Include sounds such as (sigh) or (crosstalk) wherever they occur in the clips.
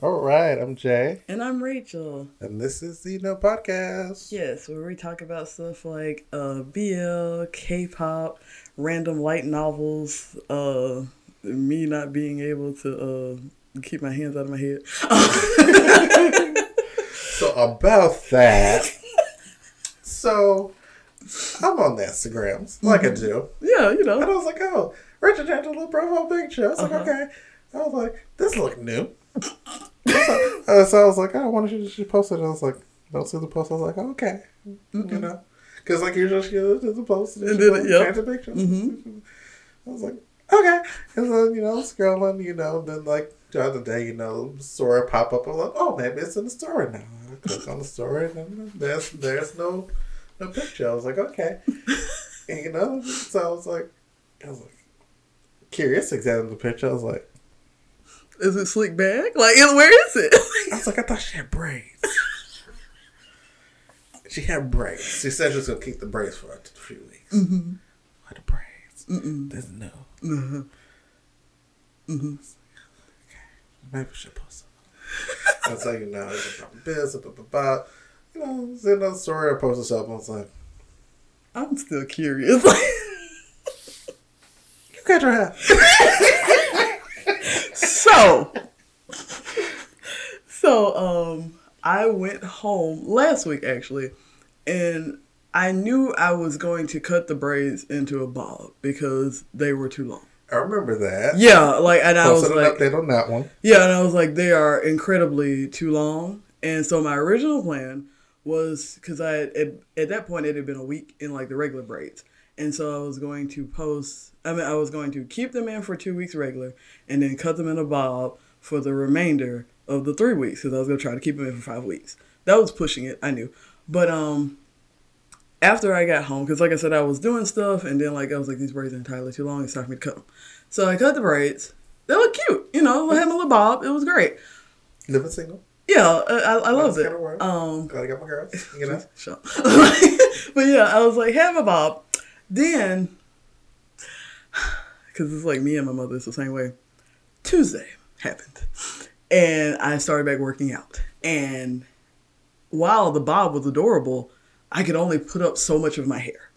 All right, I'm Jay. And I'm Rachel. And this is the No Podcast. Yes, where we talk about stuff like uh, BL, K pop, random light novels, uh, me not being able to uh, keep my hands out of my head. (laughs) so, about that, so I'm on the Instagrams, like mm-hmm. I do. Yeah, you know. And I was like, oh, Richard had a little profile picture. I was uh-huh. like, okay. I was like, this look new. (laughs) so, uh, so, I was like, oh, why don't you just post it? And I was like, don't see the post. I was like, oh, okay. Mm-hmm. You know? Because, like, you're just going to the post and, and then it, yep. a picture. Mm-hmm. (laughs) I was like, okay. And then, you know, scrolling, you know, then, like, the day, you know, story pop up. I'm like, oh, maybe it's in the story now. I click on the story and there's, there's no, no picture. I was like, okay. (laughs) and, you know, so I was like, I was like, curious, examine the picture. I was like, is it slick back? Like, (laughs) where is it? I was like, I thought she had braids. (laughs) she had braids. She said she was gonna keep the braids for a few weeks. Mm-hmm. Why the braids? Mm-mm. Doesn't know. Mm-hmm. Mm-hmm. Okay, maybe we should post something. (laughs) I was like, you know, it's about this, about, you know, in the story I posted something. I was like, I'm still curious. you got your hat so, (laughs) so um, I went home last week actually, and I knew I was going to cut the braids into a bob because they were too long. I remember that. Yeah, like and I was like, update on that one. Yeah, and I was like, they are incredibly too long, and so my original plan was because I at, at that point it had been a week in like the regular braids, and so I was going to post. I mean, I was going to keep them in for two weeks regular, and then cut them in a bob for the remainder of the three weeks because I was going to try to keep them in for five weeks. That was pushing it. I knew, but um, after I got home, because like I said, I was doing stuff, and then like I was like, these braids are entirely too long. It's time for me to cut them. So I cut the braids. They look cute, you know. I had my little bob. It was great. Living single. Yeah, I, I, I loved it. Um, Gotta get my girls, you know. (laughs) Sure. (laughs) but yeah, I was like, have a bob. Then, (sighs) because it's like me and my mother, it's the same way. Tuesday happened, and I started back working out. And while the bob was adorable, I could only put up so much of my hair,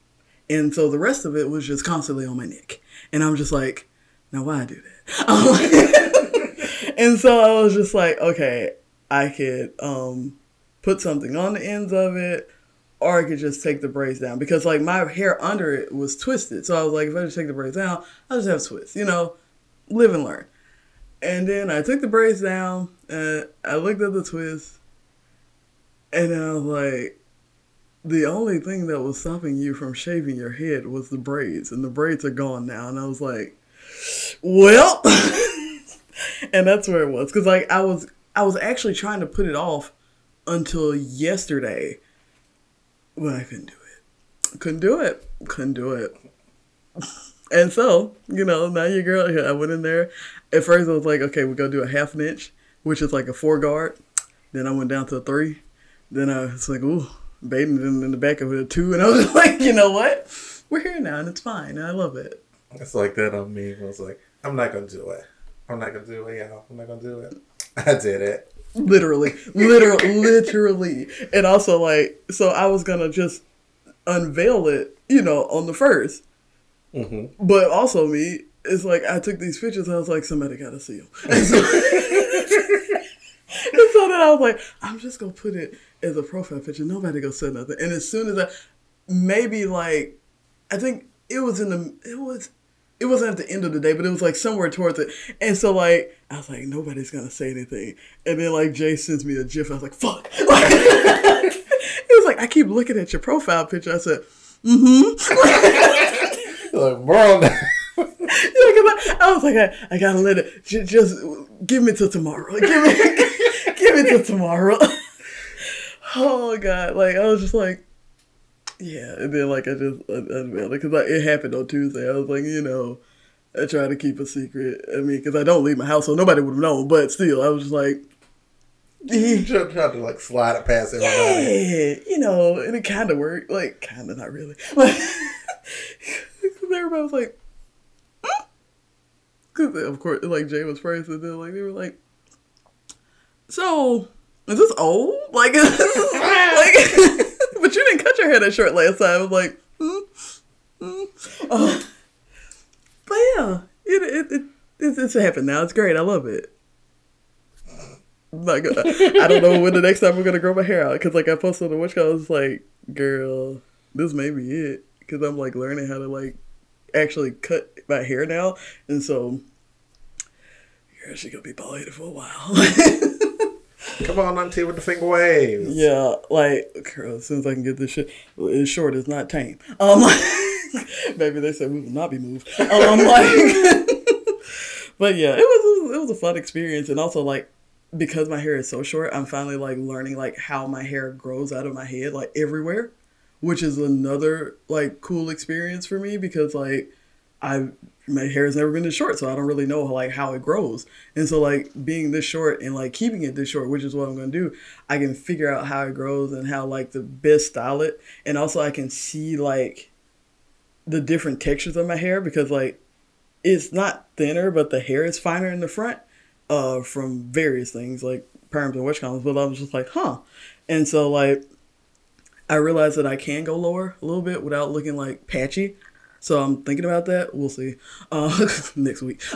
and so the rest of it was just constantly on my neck. And I'm just like, now why I do that? (laughs) and so I was just like, okay, I could um, put something on the ends of it or I could just take the braids down because like my hair under it was twisted. So I was like, if I just take the braids down, I'll just have twists, you know, live and learn. And then I took the braids down and I looked at the twist and I was like, the only thing that was stopping you from shaving your head was the braids and the braids are gone now. And I was like, well, (laughs) and that's where it was. Cause like I was, I was actually trying to put it off until yesterday but I couldn't do it. Couldn't do it. Couldn't do it. and so, you know, now your girl, I went in there. At first, I was like, okay, we're going to do a half an inch, which is like a four guard. Then I went down to a three. Then I was like, ooh, baiting in the back of a two. And I was (laughs) like, you know what? We're here now and it's fine. And I love it. It's like that on me. I was like, I'm not going to do it. I'm not going to do it, y'all. I'm not going to do it. (laughs) I did it literally, literally, (laughs) literally. And also, like, so I was gonna just unveil it, you know, on the 1st mm-hmm. But also, me, it's like I took these pictures. I was like, somebody gotta see them. (laughs) And so, (laughs) and so then I was like, I'm just gonna put it as a profile picture. Nobody gonna say nothing. And as soon as I, maybe like, I think it was in the, it was it wasn't at the end of the day, but it was like somewhere towards it. And so like I was like, nobody's gonna say anything. And then like Jay sends me a gif. I was like, fuck. Like, (laughs) he was like, I keep looking at your profile picture. I said, mm-hmm. (laughs) like, bro. (laughs) yeah, I, I, was like, I, I gotta let it. J- just give me till tomorrow. Give me, give me till tomorrow. oh god, like I was just like, yeah, and then like I just unveiled it because like, it happened on Tuesday. I was like, you know, I try to keep a secret. I mean, because I don't leave my house, so nobody would have known. But still, I was just like, you tried to like slide it past everybody. Yeah, you know, and it kind of worked. Like, kind of, not really. (laughs) Like, everybody was like, because hmm? of course, like Jay was first, and then like they were like, So is this old? Like, (laughs) like, (laughs) but you didn't cut your hair that short last time. I was like, hmm, hmm. Uh, but yeah, it it, it it's, it's happened now. It's great. I love it. Like, I don't know when the next time I'm gonna grow my hair out because like I posted on the witch I was like, girl, this may be it because I'm like learning how to like actually cut my hair now, and so you're actually gonna be bald headed for a while. (laughs) Come on, auntie, with the finger waves. Yeah, like girl, as soon as I can get this shit, it's short, it's not tame. Um, (laughs) (laughs) maybe they said we will not be moved. Um, like, (laughs) but yeah, it was it was a fun experience, and also like because my hair is so short, I'm finally like learning like how my hair grows out of my head, like everywhere, which is another like cool experience for me because like I my hair has never been this short, so I don't really know like how it grows. And so like being this short and like keeping it this short, which is what I'm gonna do, I can figure out how it grows and how like the best style it, and also I can see like the different textures of my hair because like it's not thinner, but the hair is finer in the front, uh, from various things like perms and witch combs. But I was just like, huh, and so like I realized that I can go lower a little bit without looking like patchy. So I'm thinking about that. We'll see uh, (laughs) next week. (laughs)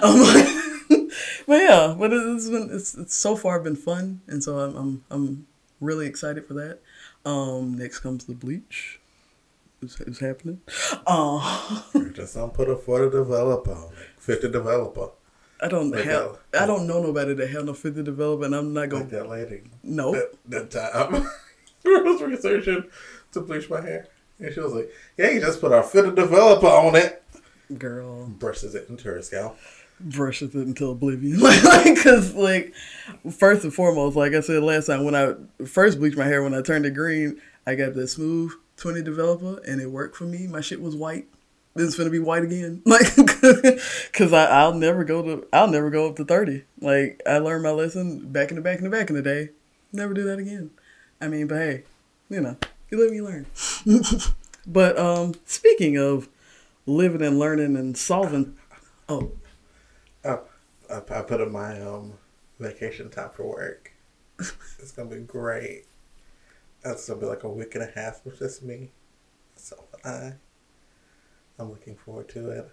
Um, but yeah, but it's been it's, it's so far been fun, and so I'm I'm, I'm really excited for that. Um, next comes the bleach. It's, it's happening. Uh, (laughs) Just don't put a for the developer, fit the developer. I don't Like have that. I don't know nobody that have no fifty development. I'm not gonna that lady. no. That, that time. (laughs) I was researching to bleach my hair. And she was like, yeah, you just put our fit the developer on it. Girl Brushes it into her scalp. brushes it until oblivion. (laughs) like, cause like, first and foremost, like I said last time, when I first bleached my hair, when I turned it green, I got the smooth twenty developer, and it worked for me. My shit was white. It's gonna be white again, (laughs) like, cause I I'll never go to I'll never go up to thirty. Like I learned my lesson back in the back in the back in the day. Never do that again. I mean, but hey, you know, you live and you learn. (laughs) but um, speaking of living and learning and solving, oh, Oh, I, I put in my um vacation time for work. it's gonna be great. That's gonna be like a week and a half with just me. So I, I'm looking forward to it.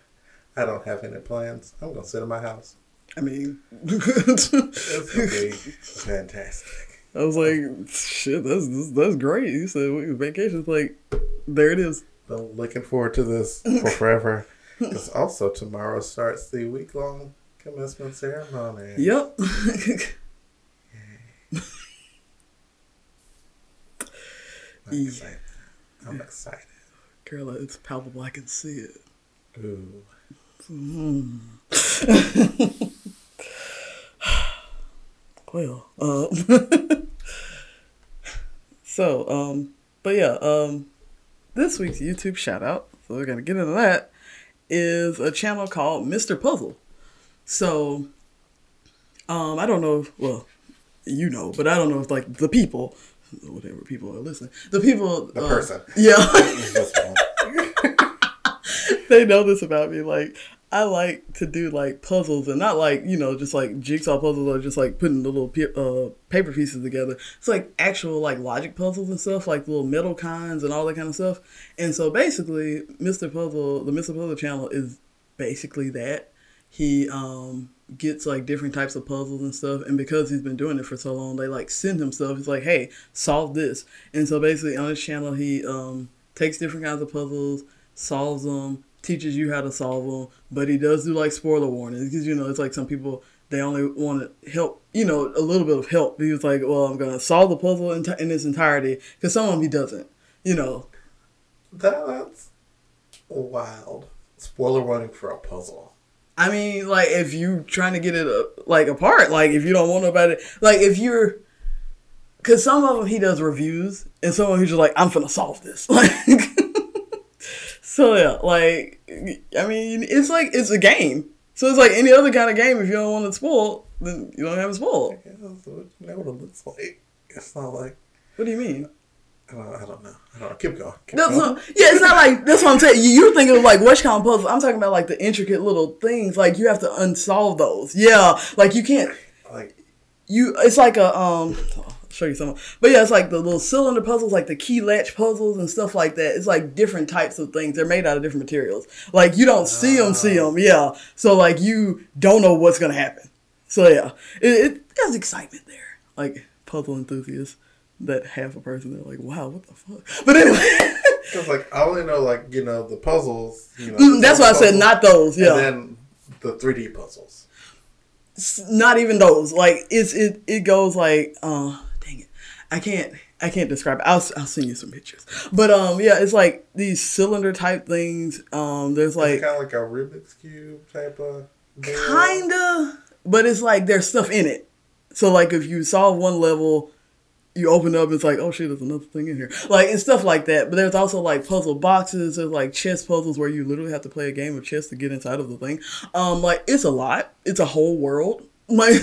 I don't have any plans. I'm gonna sit in my house. I mean, It's gonna be fantastic. (laughs) I was like, shit, that's that's, that's great. You said we vacation's like, there it is. I'm looking forward to this for forever. (laughs) Because also tomorrow starts the week long commencement ceremony. Yep. (laughs) I'm excited. I'm excited. Girl, it's palpable. I can see it. Ooh. (sighs) Well, uh, (laughs) so, um, but yeah, um, this week's YouTube shout out, so we're gonna get into that, is a channel called Mr. Puzzle. So, um, I don't know, if, well, you know, but I don't know if like the people, whatever people are listening, the people, The uh, person. (laughs) yeah. (laughs) (laughs) They know this about me. Like I like to do like puzzles and not like you know just like jigsaw puzzles or just like putting the little uh, paper pieces together. It's like actual like logic puzzles and stuff, like little metal kinds and all that kind of stuff. And so basically, Mr. Puzzle, the Mr. Puzzle channel is basically that. He um gets like different types of puzzles and stuff and because he's been doing it for so long they like send him stuff he's like hey solve this and so basically on his channel he um takes different kinds of puzzles solves them, teaches you how to solve them, but he does do like spoiler warnings because you know it's like some people they only want to help, you know, a little bit of help. He was like, well, I'm gonna solve the puzzle in, in its entirety because some of them he doesn't, you know. That's wild. Spoiler warning for a puzzle. I mean, like if you trying to get it uh, like apart, like if you don't want nobody, like if you're, because some of them he does reviews, and some of them he's just like, I'm gonna solve this, (laughs) like. so yeah, like I mean, it's like it's a game. So it's like any other kind of game. If you don't want it spoiled, then you don't have it spoiled. Yeah, that's what, you know what it looks like. It's not like What do you mean? I don't, I don't know. I don't know. Keep going. Keep That's going. not, yeah, it's not like that's what I'm saying. You- thinking of like Westcom puzzles. I'm talking about like the intricate little things. Like you have to unsolve those. Yeah, like you can't. like you it's like a um I'll show you some but yeah it's like the little cylinder puzzles like the key latch puzzles and stuff like that it's like different types of things they're made out of different materials like you don't see them see them yeah so like you don't know what's gonna happen so yeah it, it there's excitement there like puzzle enthusiasts that half a person they're like wow what the fuck but anyway (laughs) Because like I only know like you know the puzzles. You know, Mm, that's why I said not those yeah And then the 3D puzzles. s- not even those. Like it's it it goes like uh dang it. I can't I can't describe it. I'll I'll send you some pictures. But um yeah, it's like these cylinder type things. Um there's like kind of like a Rubik's cube type of. kinda but it's like there's stuff in it. So like if you solve one level you open up, and it's like, oh shit, there's another thing in here. Like, and stuff like that. But there's also like puzzle boxes, there's like chess puzzles where you literally have to play a game of chess to get inside of the thing. Um, like, it's a lot. It's a whole world. (laughs) Like,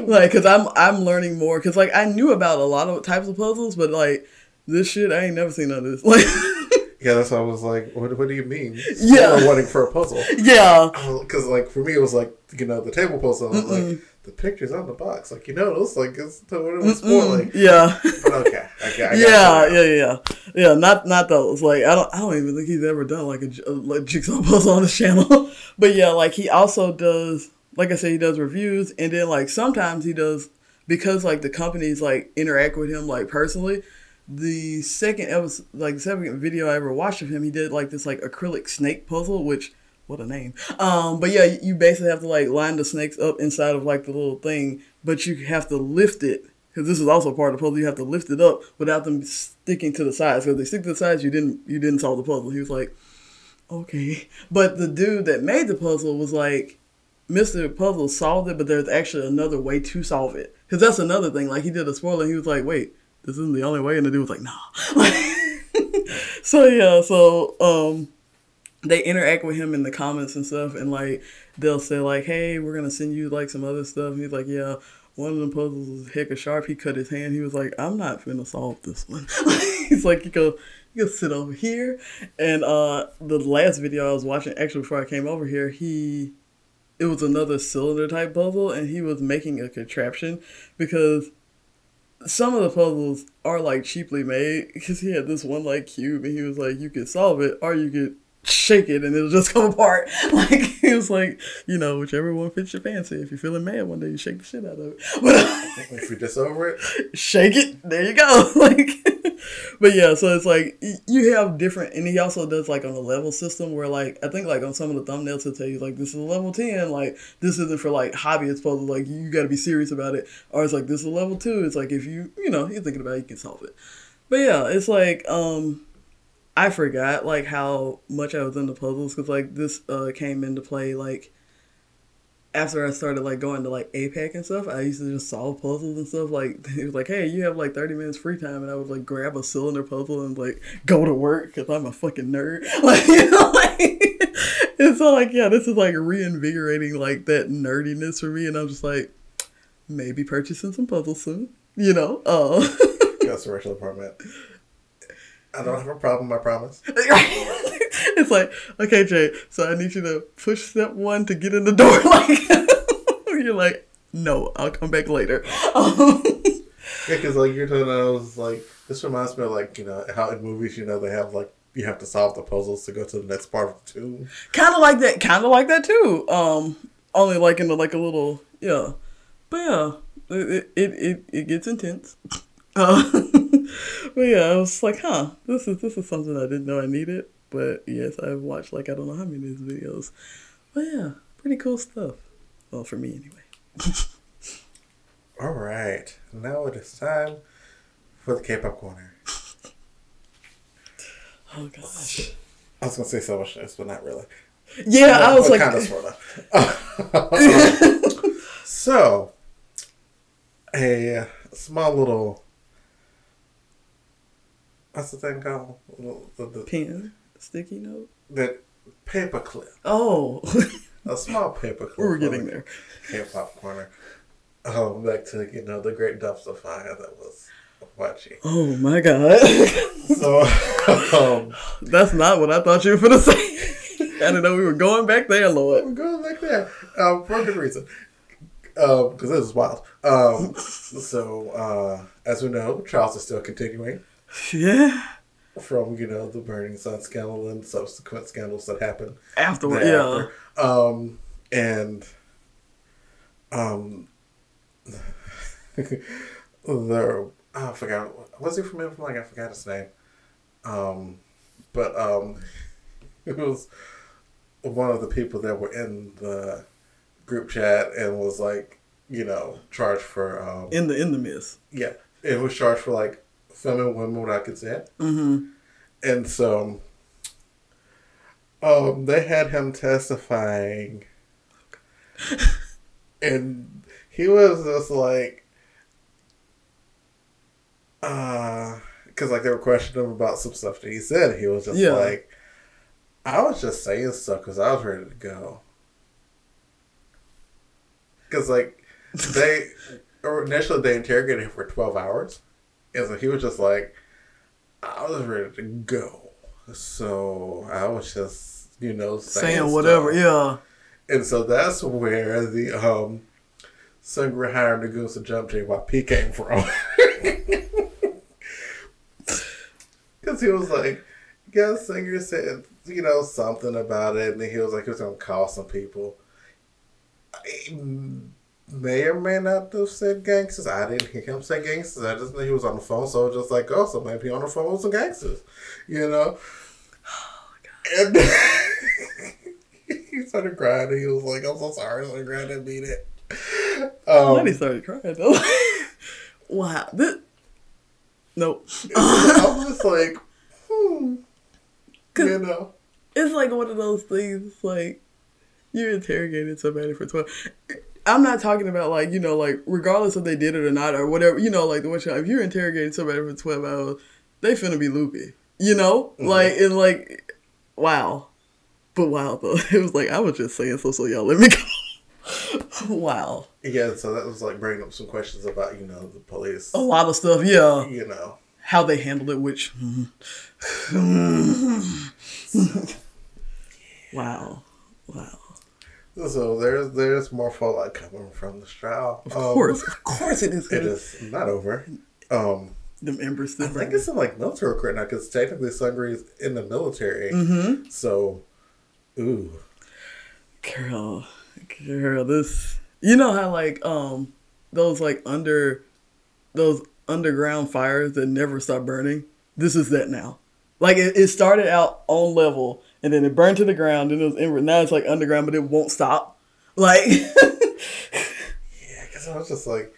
like, cause I'm, I'm learning more. Cause like, I knew about a lot of types of puzzles, but like, this shit, I ain't never seen none of this. (laughs) Like, Yeah, that's why I was like, what, what do you mean? Yeah. Wanting for a puzzle. yeah. Because like for me, it was like you know the table puzzle. I was like the pictures on the box, like you know, it looks like it's what it was. Like, Yeah. but okay, I, got- I (laughs) yeah, yeah, yeah, yeah. Not not those. Like I don't I don't even think he's ever done like a like jigsaw puzzle on his channel. (laughs) but yeah, like he also does. Like I said, he does reviews, and then like sometimes he does because like the companies like interact with him like personally. The second episode, like the second video I ever watched of him, he did like this like acrylic snake puzzle, which what a name. Um, but yeah, you basically have to like line the snakes up inside of like the little thing, but you have to lift it because this is also part of the puzzle. You have to lift it up without them sticking to the sides. Because they stick to the sides, you didn't you didn't solve the puzzle. He was like, okay, but the dude that made the puzzle was like, Mister Puzzle solved it, but there's actually another way to solve it. Because that's another thing. Like he did a spoiler, he was like, wait, this isn't the only way, and the dude was like, nah. (laughs) (laughs) so yeah, so um they interact with him in the comments and stuff, and like they'll say like, "Hey, we're gonna send you like some other stuff." And he's like, "Yeah, one of the puzzles was hecka sharp." He cut his hand. He was like, "I'm not gonna solve this one." (laughs) he's like, "You go, you go sit over here." And uh, the last video I was watching, actually before I came over here, he it was another cylinder type puzzle, and he was making a contraption because some of the puzzles are like cheaply made because he had this one like cube and he was like you could solve it or you could shake it and it'll just come (laughs) apart. Like he was like you know whichever one fits your fancy. If you're feeling mad one day you shake the shit out of it. (laughs) But If you're just over it, shake it. There you go. (laughs) Like but yeah so it's like you have different and he also does like on a level system where like i think like on some of the thumbnails he'll tell you like this is a level 10 like this isn't for like hobbyist puzzles like you got to be serious about it. Or it's like this is a level 2 it's like if you you know you're thinking about it you can solve it. But yeah it's like um i forgot like how much i was into puzzles because like this uh came into play like after I started like going to like APEC and stuff, I used to just solve puzzles and stuff. Like (laughs) it was like, hey, you have like thirty minutes free time, and I would like grab a cylinder puzzle and like go to work because I'm a fucking nerd. (laughs) Like you know, like it's so like yeah, this is like reinvigorating like that nerdiness for me, and I'm just like maybe purchasing some puzzles soon. You know, uh, that's the rental apartment. I don't have a problem. I promise. (laughs) it's like okay, Jay. So I need you to push step one to get in the door. (laughs) Like you're like, no, I'll come back later. Um, Yeah, because like you're telling, I was like, this reminds me of like you know how in movies you know they have like you have to solve the puzzles to go to the next part of the tomb. kind of like that. Kind of like that too. Um, only like in the, like a little yeah, but yeah, it it it, it gets intense. (laughs) Uh, but yeah, I was like, huh, this is this is something I didn't know I needed. But yes, I've watched like I don't know how many of these videos. But yeah, pretty cool stuff. Well, for me anyway. (laughs) All right, now it is time for the K-pop corner. (laughs) Oh gosh. I was gonna say so much this, but not really. Yeah, I was like, kind of sort of. so, a small little. What's the thing called? The, the, pen, sticky note. That paper clip. Oh, A small paper clip. (laughs) we're getting there. K-pop corner. Um, back to you know the great dumpster fire that was watching. Oh my god, (laughs) So, um, that's not what I thought you were gonna say. (laughs) I didn't know we were going back there, Lord. we're going back there um, for a good reason. because this is wild. Um, so uh, as we know, trials are still continuing Yeah. from you know the Burning Sun scandal and subsequent scandals that happened Afterward, yeah. Um, and um, (laughs) the I forgot was he from Like I forgot his name. Um, but um, (laughs) it was one of the people that were in the group chat and was like, you know, charged for um, In the in the mist. yeah, it was charged for like filming women without consent, Mm-hmm. and so um, they had him testifying, (laughs) and he was just like, uh, because like they were questioning him about some stuff that he said. He was just Yeah. like, I was just saying stuff because I was ready to go. Because like (laughs) they or initially they interrogated him for twelve hours, and so he was just like, I was ready to go. So I was just you know saying, Saying whatever, yeah. And so that's where the um Seungri hired the goose to jump JYP came from. (laughs) Because he was like, yeah, Singer said, you know, something about it. And then he was like, he was going to call some people. I may or may not have said gangsters. I didn't hear him say gangsters. I just knew he was on the phone. So I was just like, oh, so maybe on the phone with some gangsters, you know? Oh, god and (laughs) he started crying. And he was like, I'm so sorry. I started crying. I didn't mean it. Um, then he started crying though. (laughs) wow. This, nope. (laughs) I was just like, hmm. You know? It's like one of those things. Like you interrogated somebody for twelve. I'm not talking about like you know like regardless if they did it or not or whatever you know like the what if you're interrogating somebody for twelve hours, they finna be loopy. You know, Mhm. like and like, wow, but wow though. (laughs) It was like I was just saying so so y'all let me go. (laughs) wow, Yeah, so that was like bringing up some questions about, you know, the police. a lot of stuff. Yeah, You know. how they handled it, which. (laughs) wow, wow. So there's there's more fallout coming from the trial. Of course, of course, it is. It is not over. Um, Them embers I think it's in like military court now because technically Seungri is in the military. Mm-hmm. So, ooh, Girl, girl, this. You know how like um those like under those underground fires that never stop burning. This is that now. Like it, it started out on level and then it burned to the ground and it was. Now it's like underground, but it won't stop. Like (laughs) yeah, because I was just like,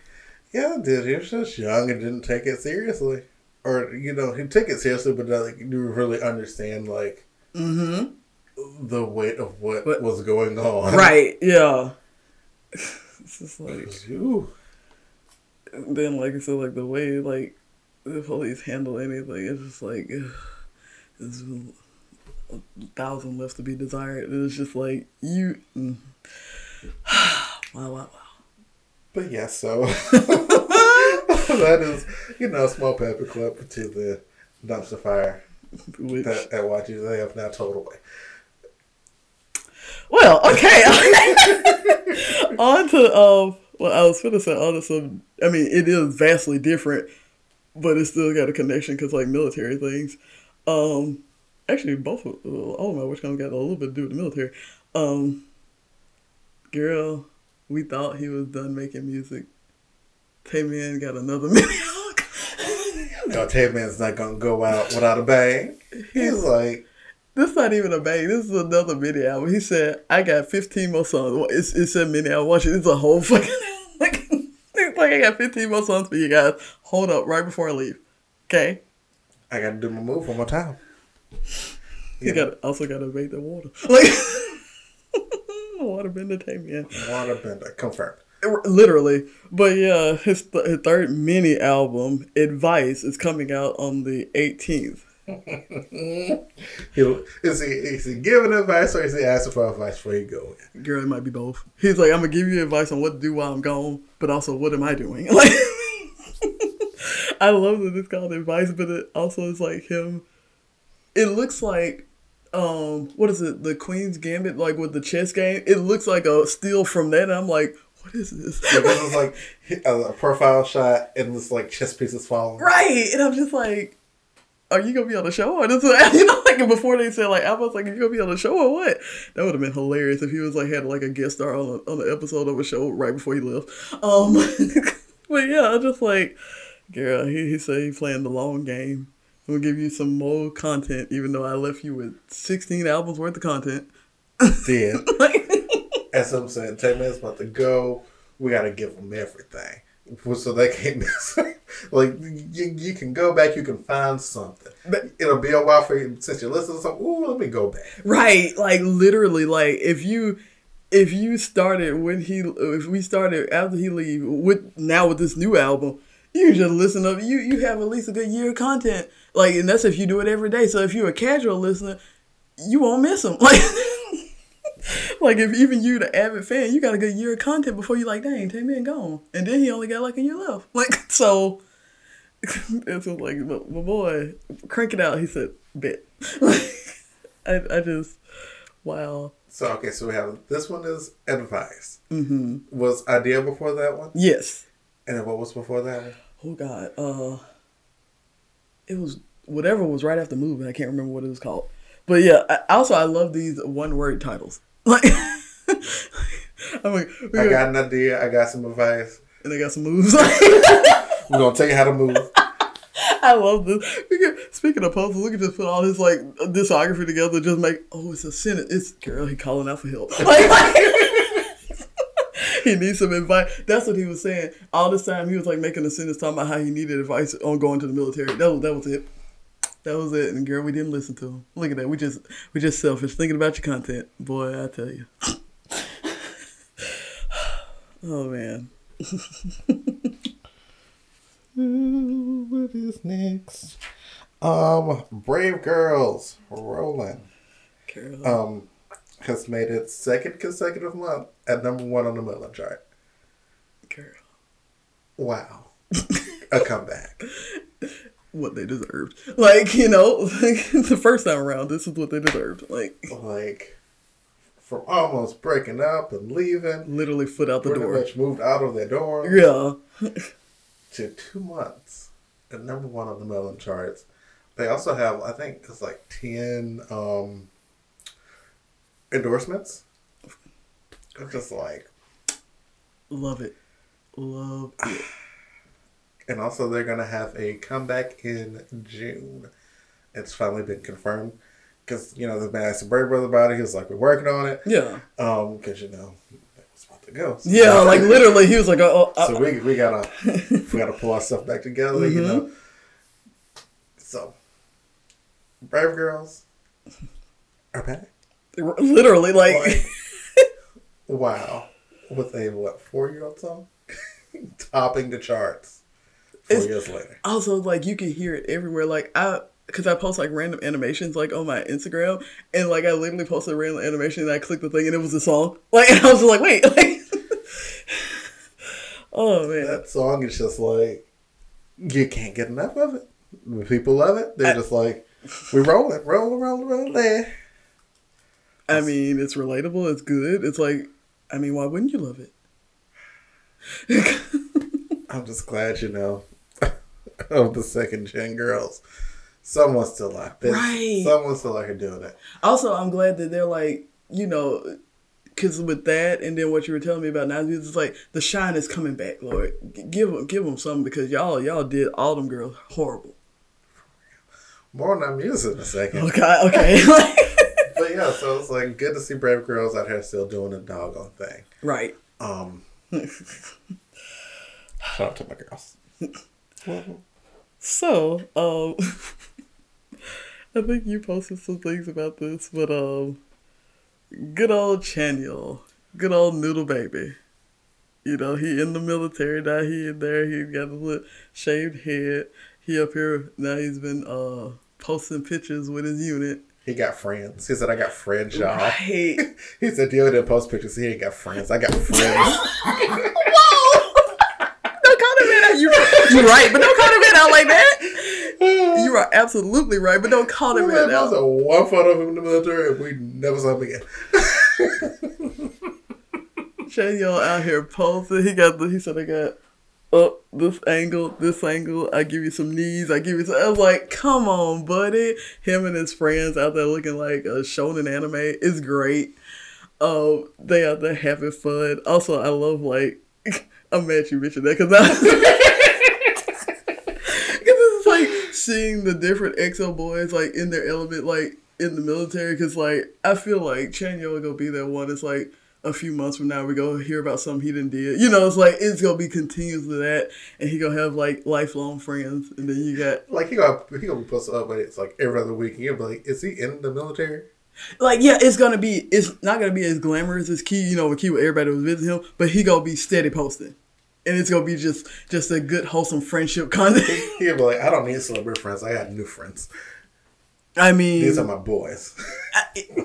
yeah, dude, he was just young and didn't take it seriously, or you know, he took it seriously, but not, like you really understand like mm-hmm. the weight of what But- was going on. Right, yeah. (laughs) It's just like Ooh. then like I said, like the way like the police handle anything, it's just like a thousand left to be desired. It's just like you. Mm. (sighs) wow, wow, wow. But yeah, so (laughs) that is, you know, a small paper clip to the dumpster fire Which, that at YG they have now told away. well, okay. (laughs) on to um. Well, I was gonna say on to some. I mean, it is vastly different, but it's still got a connection because like military things. Um, actually, both of all of my which got a little bit to do with the military. Um, girl, we thought he was done making music. Taemin got another mini No, Taemin's not gonna go out without a bang. He's like, This not even a bang. This is another mini album. He said, "I got 15 more songs." It's it's a mini album. Watch it. It's a whole fucking (laughs) like. It's like I got 15 more songs for you guys. Hold up, right before I leave. Okay. I gotta do my move one more time. He Yeah. got also got to make the water. (laughs) Like water bender tape, man. Water bender confirmed. Literally, but yeah, his, th- his third mini album, Advice, is coming out on the 18th. (laughs) He, is he is he giving advice or is he asking for advice before he go? Girl, it might be both. He's like, I'm gonna give you advice on what to do while I'm gone, but also what am I doing? (laughs) Like, I love that it's called advice, but it also is like him. It looks like, um, what is it? The Queen's Gambit, like with the chess game. It looks like a steal from that. And I'm like, what is this? Because it's like (laughs) a, profile shot and this like chest pieces falling. right. And I'm just like, are you gonna be on the show? Or this, (laughs) you know, like before they said like I was like, are you gonna be on the show or what? That would have been hilarious if he was like had like a guest star on a, on the episode of a show right before he left. Um, (laughs) but yeah, I'm just like, girl, he he said he playing the long game. Gonna give you some more content, even though I left you with 16 albums worth of content. Did. (laughs) like, As I'm saying, 10 minutes about to go. We got to give them everything. So they can't miss. (laughs) like, you, you can go back, you can find something. It'll be a while for you since you listen to something. Ooh, let me go back. Right, like literally, like if you if you started when he if we started after he leave with now with this new album, you just listen up. You you have at least a good year of content. Like, and that's if you do it every day. So if you're a casual listener, you won't miss him. (laughs) Like. Like if even you the avid fan, you got a good year of content before you like, dang, take me and gone. And then he only got like a year left. Like so (laughs) it's like my, boy, crank it out. He said, bet. (laughs) I, I just, wow. So, okay, so we have this one is advice. Mm-hmm. Was idea before that one? Yes. And then what was before that one? Oh God. Uh, it was whatever was right after Move, and I can't remember what it was called. But yeah. I, also, I love these one word titles. (laughs) Like, I'm like, I got, an idea. I got some advice. and they got some moves. We're going to tell you how to move. I love this. Speaking of puzzles, we could just put all his like discography together. Just make oh, it's a sentence. It's girl. He calling out for help. (laughs) Like, like- (laughs) he needs some advice. That's what he was saying. All this time he was like making a sentence talking about how he needed advice on going to the military. That was that was it. That was it. And girl, we didn't listen to him. Look at that. We just we just selfish thinking about your content, boy. I tell you. (sighs) oh man. Ooh, (laughs) what is next? Um, Brave Girls rolling. Carol. Um, has made its second consecutive month at number one on the Melon chart. Girl. Wow, a comeback. (laughs) what they deserved. Like, you know, like, (laughs) the first time around, this is what they deserved. Like, Like from almost breaking up and leaving, literally foot out the door. much moved out of their dorm Yeah. (laughs) to two months and number one on the Melon charts. They also have, I think, it's like ten um, endorsements. It's just like, Love it. Love it. And also they're gonna have a comeback in June. It's finally been confirmed because you know the man asked the Bird Brother about it. He was like, "We're working on it," Yeah. um, because you know it was about to go. So- Yeah, (laughs) like literally, he was like, oh, oh, So we we gotta we gotta pull our stuff back together, you Mm-hmm. know. So, Brave Girls are back. literally, like, Like, (laughs) wow, with a what four year old song (laughs) topping the charts four years later. also, like, you can hear it everywhere. Like, I, because I post like random animations like on my Instagram, and like I literally posted a random animation and I clicked the thing and it was a song. (laughs) Like, and I was just like, wait, (laughs) like, (laughs) oh man. That song is just like you can't get enough of it. When people love it, they're I- just like we roll it, roll, it, roll, roll there. I mean, it's relatable. It's good. It's like, I mean, why wouldn't you love it? I'm just glad you know (laughs) of the second gen girls. Someone's still out there. Right. Someone's still like doing it. Also, I'm glad that they're like, you know, because with that and then what you were telling me about now, it's like the shine is coming back, Lord. Give them, give them something because y'all, y'all did all them girls horrible. More on that music in a second. Okay, okay, (laughs) But (laughs) yeah, so it's like good to see brave girls out here still doing the doggone thing. right. Um, shout out to my girls. So, um, (laughs) I think you posted some things about this, but um, good old Chanyeol, good old Noodle Baby. You know, he in the military now. He in there. He got a little shaved head. He up here now. He's been uh posting pictures with his unit. He got friends. He said, I got friends, y'all. Right. (laughs) He said, D.O. didn't post pictures. He ain't got friends. I got friends. (laughs) Whoa! don't call him out. (laughs) You you right, but don't call him out like that. (laughs) You are absolutely right, but don't call him Man, there was out. a one photo of him in the military and we never saw him again. (laughs) Chanyeol out here posing. He got the, he said I got up this angle, this angle. I give you some knees. I give you some. I was like, come on, buddy. Him and his friends out there looking like a shonen anime is great. Um, they out there having fun. Also, I love like I'm mad you mentioned that because I. Because it's like seeing the different EXO boys like in their element, like in the military. Because like I feel like Chanyeol gonna be that one. It's like a few months from now we go hear about something he didn't did. You know, it's like it's gonna be continuously that, and he gonna have like lifelong friends, and then you got Like he gonna he gonna be posted up, but it's like every other week. You're like, is he in the military? like yeah, it's gonna be it's not gonna be as glamorous as Key. You know, with Key with everybody was visiting him, but he gonna be steady posting. And it's gonna be just just a good wholesome friendship content. He'll be like, I don't need celebrity friends. I got new friends. I mean, These are my boys.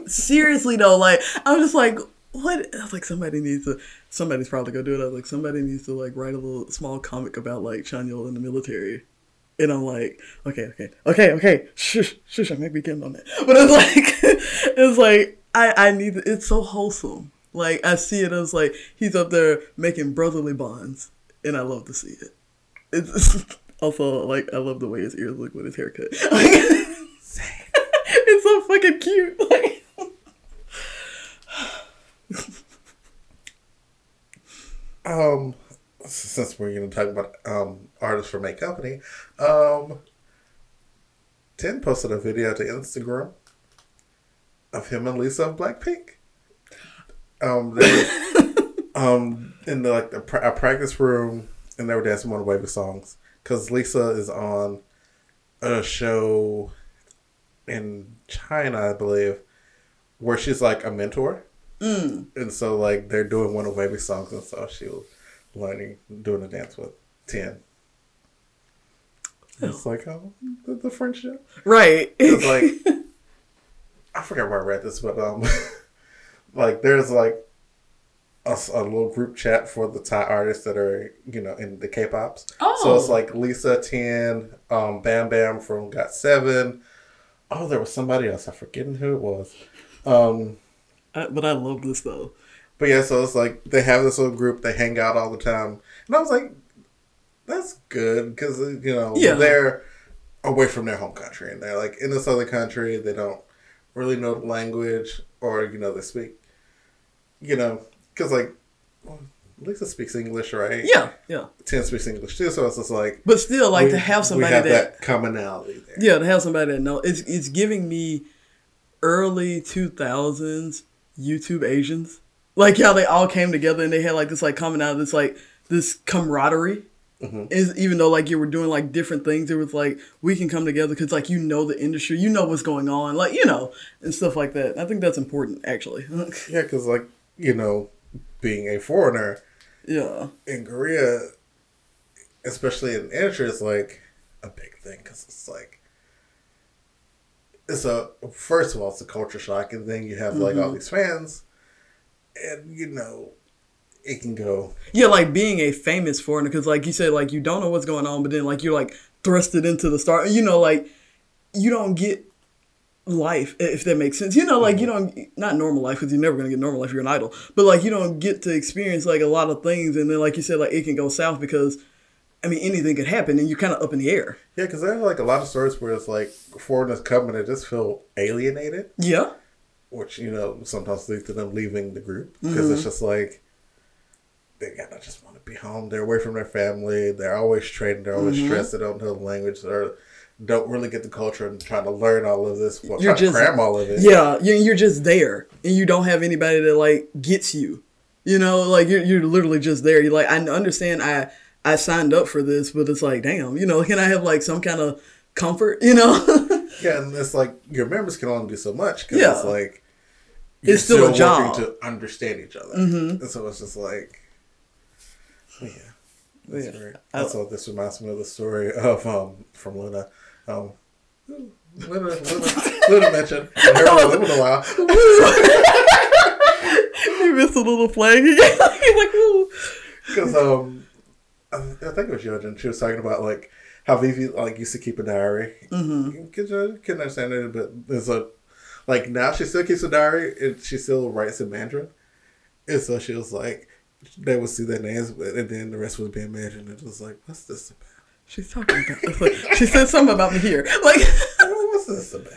seriously though, like I'm just like, what? I was like, somebody needs to. Somebody's probably gonna do it. I was like, somebody needs to like write a little small comic about like Chanyeol in the military. And I'm like, okay, okay, okay, okay, shush, shush, I might be getting on that. (laughs) But it's like, (laughs) it's like, I, I need, it's so wholesome. Like, I see it as like, he's up there making brotherly bonds, and I love to see it. It's (laughs) also, like, I love the way his ears look with his haircut. (laughs) It's so fucking cute. Like, (laughs) Um, since we're gonna talk about um artists from a company, um, Ten posted a video to Instagram of him and Lisa of Blackpink. Um, they, (laughs) um, in the like the a practice room, and they were dancing one of WayV songs because Lisa is on a show in China, I believe, where she's like a mentor. mm. And so like they're doing one of WayV songs, and so she was learning doing a dance with Ten. It's like oh the, the friendship. Right. It's like (laughs) I forget where I read this, but um, (laughs) like there's like a, a, little group chat for the Thai artists that are you know in the K-pops. Oh. So it's Oh. like Lisa Ten, um, Bam Bam from Got Seven. Oh, there was somebody else. I'm forgetting who it was. Um, I, but I love this though. But yeah, so it's like they have this little group. They hang out all the time, and I was like, "That's good," because you know Yeah. they're away from their home country, and they're like in this other country. They don't really know the language, or you know they speak, you know, because like well, Lisa speaks English, right? Yeah, yeah. Ten speaks English too, so it's just like But still, like we- to have somebody have that, that commonality there. yeah, to have somebody that know it's it's giving me early two thousands YouTube Asians, like how they all came together and they had like this like commonality, this like this camaraderie. Mhm. Is even though like you were doing like different things, it was like we can come together because like you know the industry, you know what's going on, like you know and stuff like that. I think that's important actually. (laughs) Yeah, because like you know, being a foreigner. yeah, in Korea, especially in industry, it's like a big thing because it's like it's a first of all it's a culture shock, and then you have like all mm-hmm. these fans, and you know it can go yeah, like being a famous foreigner because like you said, like you don't know what's going on, but then like you're like thrusted into the star. You know, like you don't get life if that makes sense. You know, like you mm-hmm. don't not normal life because you're never gonna get normal life. if You're an idol, but like you don't get to experience like a lot of things, and then like you said, like it can go south because. I mean, anything could happen, and you're kind of up in the air. yeah because there's like a lot of stories where it's like foreigners coming and just feel alienated, Yeah, which you know sometimes leads to them leaving the group because it's mm-hmm. just like they gotta just want to be home. They're away from their family. They're always trading. They're always mm-hmm. stressed. They don't know the language. Or don't really get the culture and trying to learn all of this. Well, You're just- to cram all of it. Yeah, you- you're just there, and you don't have anybody that like gets you. You know, like you're you're literally just there. You're like, I understand. I I signed up for this, but it's like, damn. You know, can I have like some kind of comfort? You know. (laughs) Yeah, and it's like your members can only do so much because Yeah. it's like It's still a working job. to understand each other. Mhm. And so it's just like, yeah, that's Yeah. I- Also, this reminds me of the story of um from LOONA. Um, Little, little, little mentioned I heard from LOONA a while. (laughs) you missed a little flag again. (laughs) Like, Ooh. Because um, I, I think it was Yeojin. She was talking about like how Vivi like used to keep a diary. Mm-hmm. Can understand it, but there's a like now she still keeps a diary and she still writes in Mandarin. And so she was like, they would see their names, and then the rest was being And It was like, what's this about? She's talking about. (laughs) Like, she said something about me here. Like, (laughs) what's this about?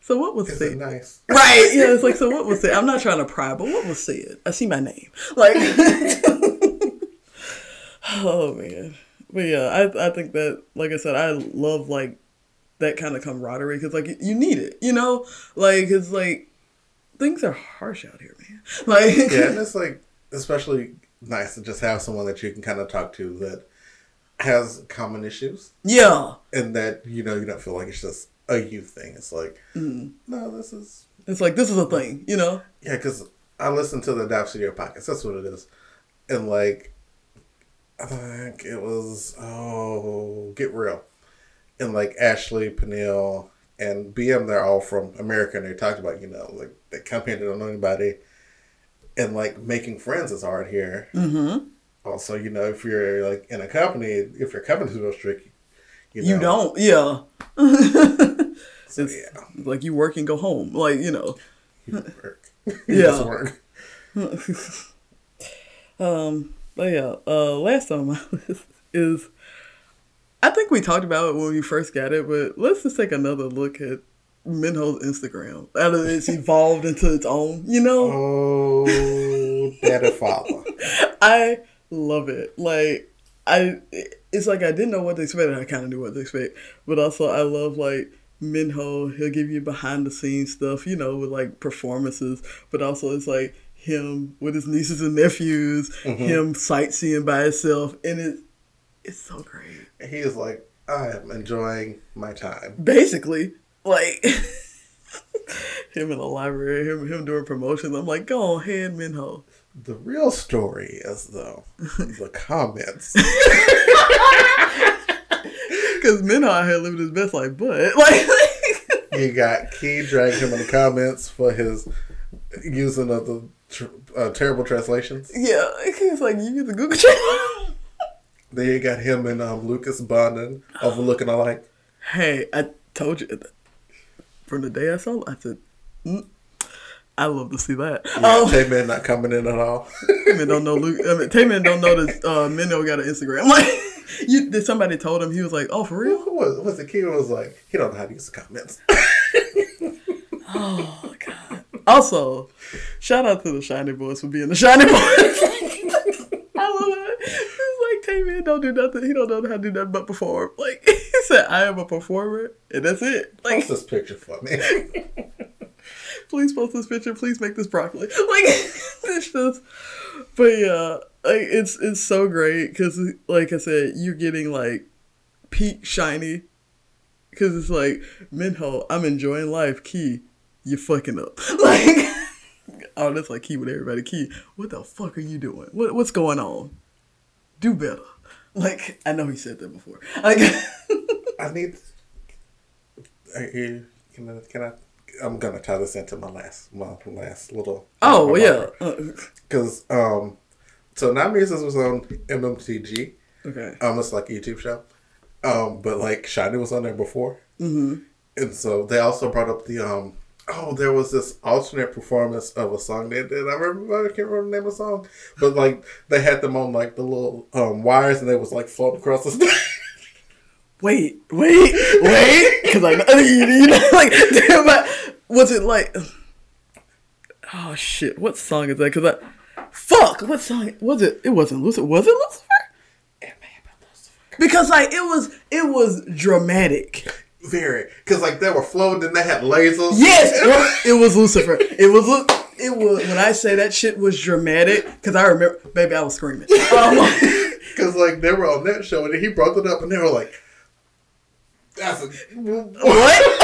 So what was said? it nice? Right. Yeah. It's like so. What was said? I'm not trying to pry, but what was said? I see my name. Like. (laughs) oh man. But yeah, I I think that like I said, I love like that kind of camaraderie because like you need it, you know, like it's like things are harsh out here, man. Like Yeah, and it's like especially nice to just have someone that you can kind of talk to that has common issues, yeah. and that you know you don't feel like it's just a you thing. It's like, Mm. no, this is It's like this is a thing, you know. yeah, because I listened to the Dap Studio podcast. That's what it is, and like I think it was oh, get real, and like Ashley Peniel and BM, they're all from America, and they talked about you know like they come here, they don't know anybody, and like making friends is hard here. Mm-hmm. Also, you know, if you're like in a company, if your company's real strict, you, know, You don't, yeah. (laughs) So, yeah, like you work and go home, like you know. you work. (laughs) You Yeah. work. (laughs) Um, but yeah, uh, last on my list is I think we talked about it when we first got it, but let's just take another look at Minho's Instagram. Now that it's evolved into its own, you know? Oh, daddy father. I love it. Like I, it's like I didn't know what to expect. and I kind of knew what to expect, but also I love like Minho. He'll give you behind the scenes stuff, you know, with like performances, but also it's like him with his nieces and nephews, mm-hmm. him sightseeing by himself, and it, it's so great. He is like, I am enjoying my time. Basically, like. (laughs) him in the library, him him doing promotions. I'm like, go ahead, Minho. The real story is though the comments. (laughs) Because Minho out here living his best life, but (laughs) like, you got Key dragged him in the comments for his using of the tr- uh, terrible translations. yeah, he's like, you get the Google Translate. Then you got him and um, Lucas Bonding overlooking alike. hey, I told you from the day I saw it, I said, mm, I love to see that. Yeah, Oh, Tay Man not coming in at all. Taemin don't know Luke. I mean, Taemin don't know that uh, Minho got an Instagram. (laughs) Like, you, did somebody told him he was like, oh, for real? Who was was the kid was like he don't know how to use the comments. (laughs) Oh God. Also, shout out to the SHINee Boys for being the SHINee Boys. (laughs) I love it. It's like Taemin don't do nothing. He don't know how to do nothing but perform. Like he said, I am a performer, and that's it. Like, Post this picture for me. Please post this picture. Please make this broccoli. (laughs) Like it's just, but yeah, like it's it's so great because like I said, you're getting like peak SHINee. Cause it's like Minho, I'm enjoying life. Key, you fucking up. (laughs) Like, oh, that's like Key with everybody. Key, what the fuck are you doing? What what's going on? Do better. Like, I know he said that before. Like, (laughs) I need. I- can I, can I? I'm gonna tie this into my last my last little. oh yeah. Because um, so Nine Muses was on MMTG. okay. Um, it's like a YouTube show. Um, but like SHINee was on there before. Mm-hmm. And so they also brought up the um. Oh, there was this alternate performance of a song they did. I remember. I can't remember the name of the song, but like they had them on like the little um wires, and they was like floating across the (laughs) stage. Wait, wait, wait, (laughs) because I (laughs) know you, know, like, (laughs) damn, I, was it like, oh shit, what song is that? Because I, fuck, what song was it? It wasn't Lucifer. Was it Lucifer? It may have been Lucifer. Because like it was, it was dramatic. Very, because like they were floating and they had lasers. Yes, it was Lucifer. It was. Lu- It was when I say that shit was dramatic because I remember, baby, I was screaming. Um, Because like they were on that show and he brought it up and they were like, "That's a what?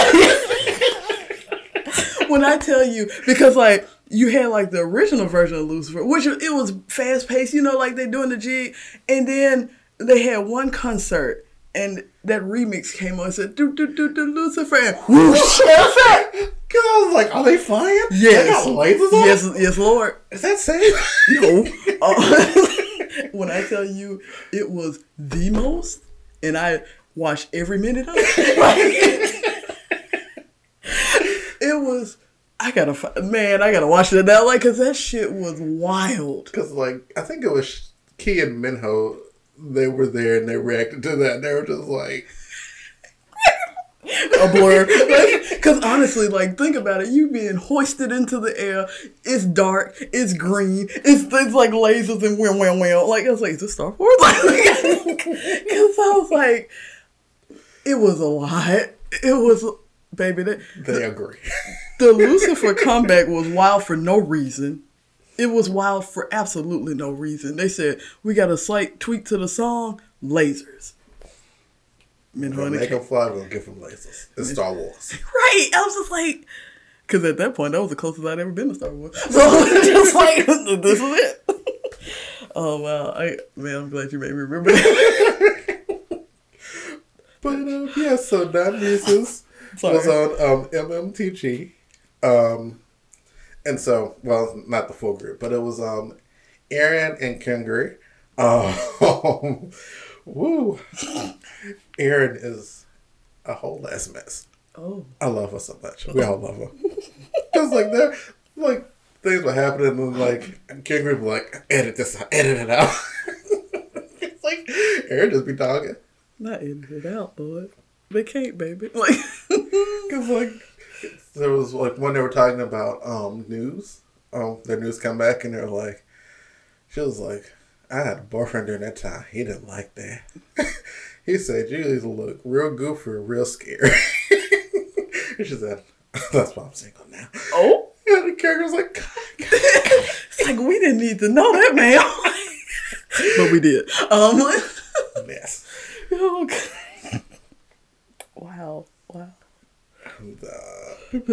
when I tell you, because like you had like the original version of Lucifer, which it was fast paced, you know, like they doing the jig, and then they had one concert. And that remix came on and said, do, do, do, do, Lucifer. And whoosh. (laughs) Because I was like, are they flying? Yes. They got lasers on. Yes, yes, Lord. Is that safe? No. Uh, (laughs) when I tell you it was the most, and I watched every minute of (laughs) it. it was I gotta man, I gotta watch it now, like, cause that shit was wild. Because, like, I think it was Key and Minho, they were there and they reacted to that. And they were just like, (laughs) a blur. Like, Cause honestly, like think about it, you being hoisted into the air. It's dark. It's green. It's it's like lasers and wham wham wham. Like I was like, is this Star Wars? (laughs) Like, cause I was like, it was a lot. It was, baby. That, they agree. (laughs) the Lucifer comeback was wild for no reason. It was wild for absolutely no reason. They said we got a slight tweak to the song, lasers. Minho We'll and the make them fly, we'll give them lasers. It's Star Wars. (laughs) Right. I was just like, because at that point, that was the closest I'd ever been to Star Wars. (laughs) So just like, this is it. Oh, wow. I Man, I'm glad you made me remember that. But um, yeah, so Nine Muses (laughs) was on um, MMTG. Um, and so, well, not the full group, but it was um, Aaron and Kyungri. (laughs) Um, woo. Aaron is a whole ass mess. Oh. I love her so much. We all love her. (laughs) Because, like, there, like, things were happening, and like, Kyungri would be like, edit this out, edit it out. it's like, Aaron just be talking. Not edit it out, boy. They can't, baby. (laughs) Like, Cause like there was like when they were talking about um news, um their news come back and they're like, she was like, I had a boyfriend during that time. He didn't like that. (laughs) he said you used to look real goofy, or real scared. (laughs) she said, that's why I'm single now. oh. And the character's like, God, God. It's like, we didn't need to know that, man. but we did. Um, yes. Oh, (laughs) God. Wow. Wow. And, (laughs)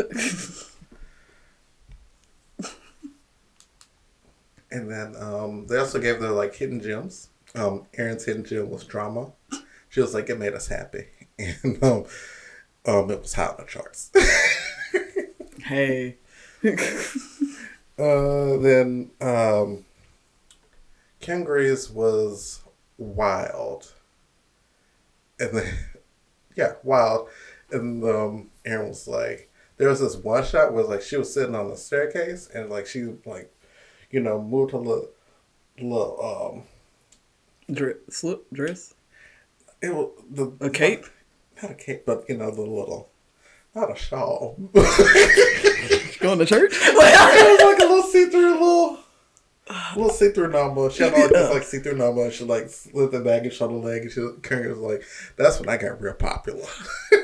and then um, they also gave their like hidden gems. Um, Aaron's hidden gem was drama. She was like, it made us happy, (laughs) and um, um, it was high on the charts. hey. uh, then um, Kyungri's was wild, and then (laughs) yeah, wild, and um, Aaron was like, there was this one shot where like she was sitting on the staircase and like she like, you know, moved her little, little um, Dress, slip, dress, it was the a cape. not a cape, but you know the little, not a shawl. (laughs) Going to church? (laughs) it was like a little see-through little (sighs) little see-through number. She had all this like see-through number and she like slid the bag and shot her leg and she Karen was like, That's when I got real popular. (laughs)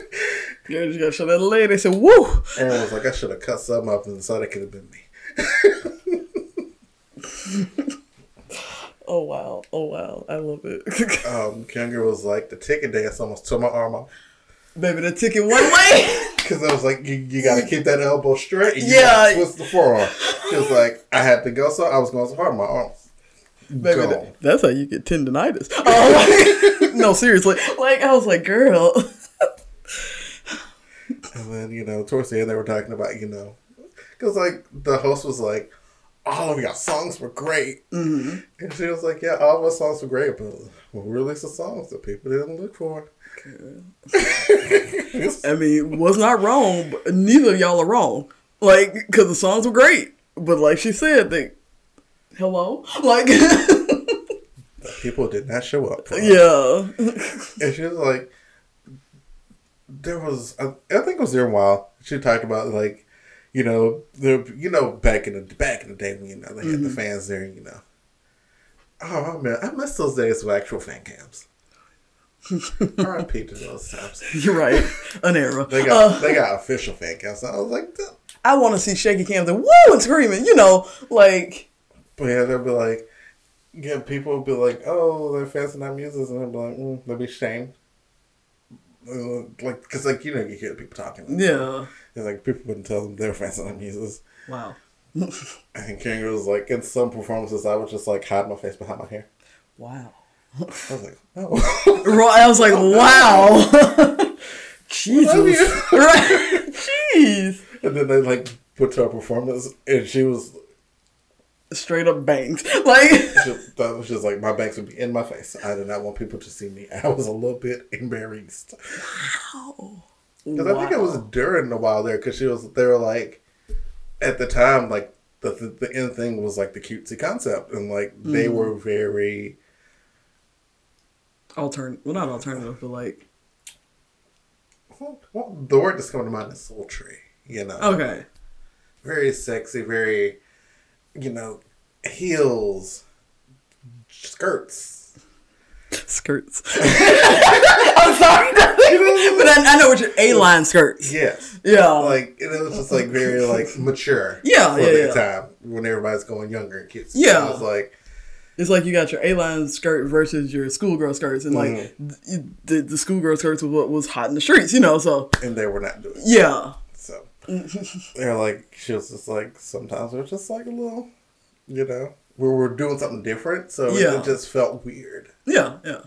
Yeah, just got shot that lady. They said, "Woo!" Aaron was like, I should have cut something up and so that could have been me. (laughs) Oh wow! Oh wow! I love it, (laughs) Um, Karen was like, the ticket dance almost tore my arm off. Baby. The ticket one way. (laughs) Cause I was like, you, you gotta keep that elbow straight. And you Yeah. gotta twist the forearm. She was like, I had to go so I was going so hard, my arm. Baby, gone. that- that's how you get tendonitis. (laughs) Oh, like- no, seriously. Like I was like, girl. (laughs) And then, you know, towards the end, they were talking about, you know, because, like, the host was like, all of your songs were great. Mhm. And she was like, yeah, all of our songs were great, but we released the songs that people didn't look for. (laughs) I mean, was not wrong, but neither of y'all are wrong. Like, because the songs were great, but like she said, they, hello, (laughs) like, people did not show up. yeah, (laughs) And she was like, there was, I, I think it was there a while. She talked about, like, you know, the you know back in the back in the day when you know they had the mm-hmm. fans there, you know. Oh man, I miss those days with actual fan cams. (laughs) R.I.P. to those times. (laughs) you're right. An era. They got Uh, they got official fan cams. I was like, "Duh." I want to see shaky cams and woo and screaming. You know, like but yeah, they'll be like, yeah, people will be like, oh, they're fans of our music, and they'll be like, mm, they'll be shamed. Uh, like, cause like you know you hear people talking. yeah. It's like people wouldn't tell them they're fans of our music. Wow. (laughs) And was like, in some performances, I would just like hide my face behind my hair. Wow. I was like, oh. Right. I was like, wow. (laughs) Jesus. Love you. (laughs) right. Jeez. and then they like put to her performance, and she was Straight up bangs. (laughs) Like. just, that was just like my bangs would be in my face. I did not want people to see me. I was a little bit embarrassed Wow. because I think it was during the while there because she was they were like at the time, like the the, the end thing was like the cutesy concept, and like they Mm-hmm. were very Altern well not alternative, but like well, well, the word that's coming to mind is sultry. You know, okay. very sexy, very you know heels, skirts. Skirts. (laughs) (laughs) I'm sorry, (laughs) but I, I know what your A line skirts. Yes. Yeah. Like it was just like very like mature. Yeah, for yeah, yeah. time when everybody's going younger and kids. Yeah. it was like It's like you got your A line skirt versus your schoolgirl skirts, and like Mm-hmm. the the schoolgirl skirts was what was hot in the streets, you know. So and they were not doing. yeah, So (laughs) they're like she was just like sometimes was just like a little, you know, we were doing something different, so it- Yeah. it just felt weird. yeah, yeah.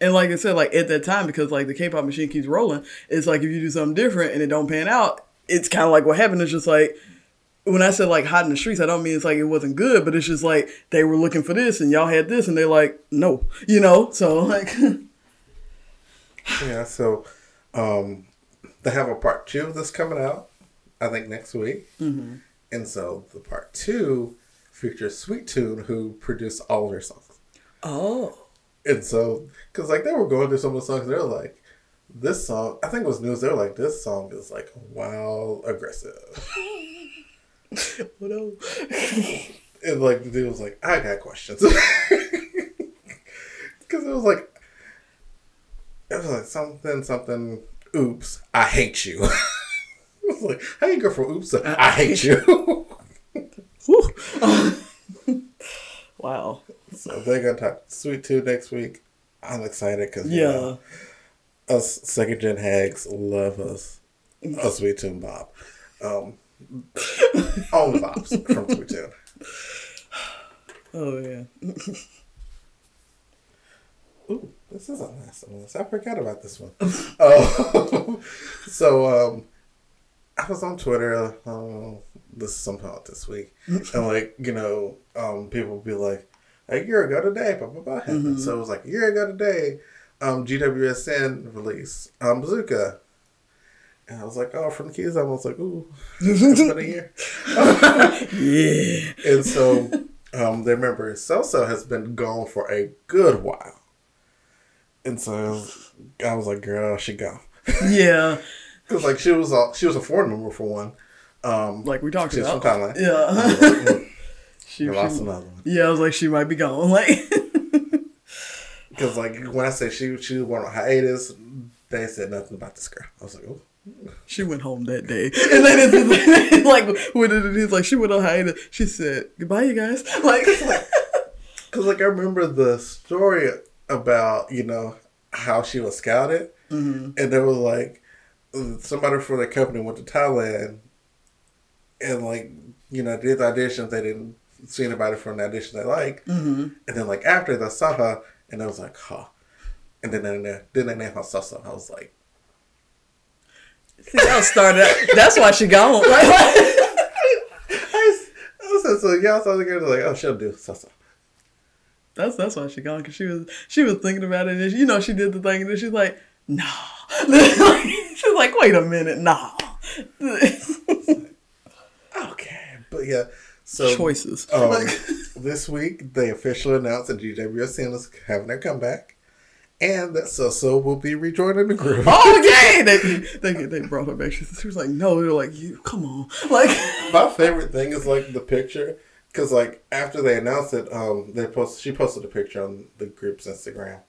And like I said, like at that time, because like the K-pop machine keeps rolling, it's like if you do something different and it don't pan out, it's kind of like what happened. It's just like when I said like hot in the streets, I don't mean it's like it wasn't good, but it's just like they were looking for this and y'all had this, and they're like, no, you know. So like, (laughs) Yeah, so um, they have a part two of this coming out, I think next week, mm-hmm. and so the part two features Sweetune, who produced all of their songs. oh, And so, because like they were going through some of the songs, they're like, this song, I think it was news, they're like, this song is like wild aggressive. (laughs) (laughs) what else? (laughs) And like the dude was like, I got questions. (laughs) Because it was like, it was like something, something, oops, I hate you. it was like, how you go from oops to I hate you? Wow. so they're going to talk Sweetune next week. I'm excited because, Yeah. us second gen hags love us. A Sweetune Bob. Um, (laughs) only Bobs from Sweetune. Oh yeah. (laughs) Ooh, this is a nice one. I forgot about this one. (laughs) oh, so um, I was on Twitter. Uh, this is sometime this week, and like you know, um, people would be like, "A year ago today, blah blah blah." happened." So it was like a year ago today. Um, GWSN release um, Bazooka, and I was like, "Oh, from the Keys." I was like, "Ooh, (laughs) it's been a year." (laughs) Yeah. And so um, they remember Soso has been gone for a good while. And so I was like, girl, she gone. Yeah. (laughs) Because like she was a, she was a foreign member for one. Um, Like we talked about. Thailand. Yeah. Like, she, you lost she- another one. yeah, I was like, she might be gone. Like, Because like when I say she she went on hiatus, they said nothing about this girl. I was like, oh. She went home that day, (laughs) and then it's like, when it is like she went on hiatus, she said goodbye, you guys. (laughs) Like, Because like I remember the story about you know how she was scouted, Mhm. and there was like somebody from the company went to Thailand, and like you know did the auditions. They didn't see anybody from the audition they liked, Mhm. and then like after they saw her, and I was like, huh. And then they then they named her Soso. I was like, see, that started. That's why she gone. (laughs) Like, I, I said so. Y'all saw the girl like, oh, she'll do Soso. that's that's why she gone because she was she was thinking about it, and she, you know she did the thing, and then she's like, no. (laughs) she's like, wait a minute, no. (laughs) Okay, but yeah. So Choices. Um, this week, they officially announced that GWSN is having their comeback, and that Soso will be rejoining the group. Oh yay! They, they they brought her back. She, was like, "No." They're like, "You come on!" Like, (laughs) My favorite thing is like the picture, because like after they announced it, um, they post she posted a picture on the group's Instagram,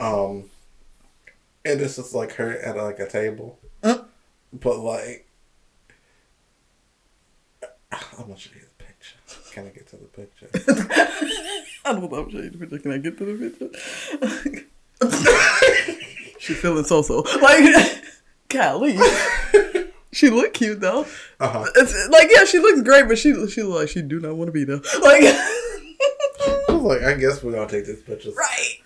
um, and it's just like her at like a table, Mm. but like. I'm gonna show you the picture. Can I get to the picture? (laughs) I don't know. I'm showing you the picture. Can I get to the picture? (laughs) (laughs) she feeling so so. Like, (laughs) golly. (laughs) She look cute though. Uh-huh. It's like yeah, she looks great, but she she look like she do not want to be there. Like, I was like, I guess we're gonna take this picture. right.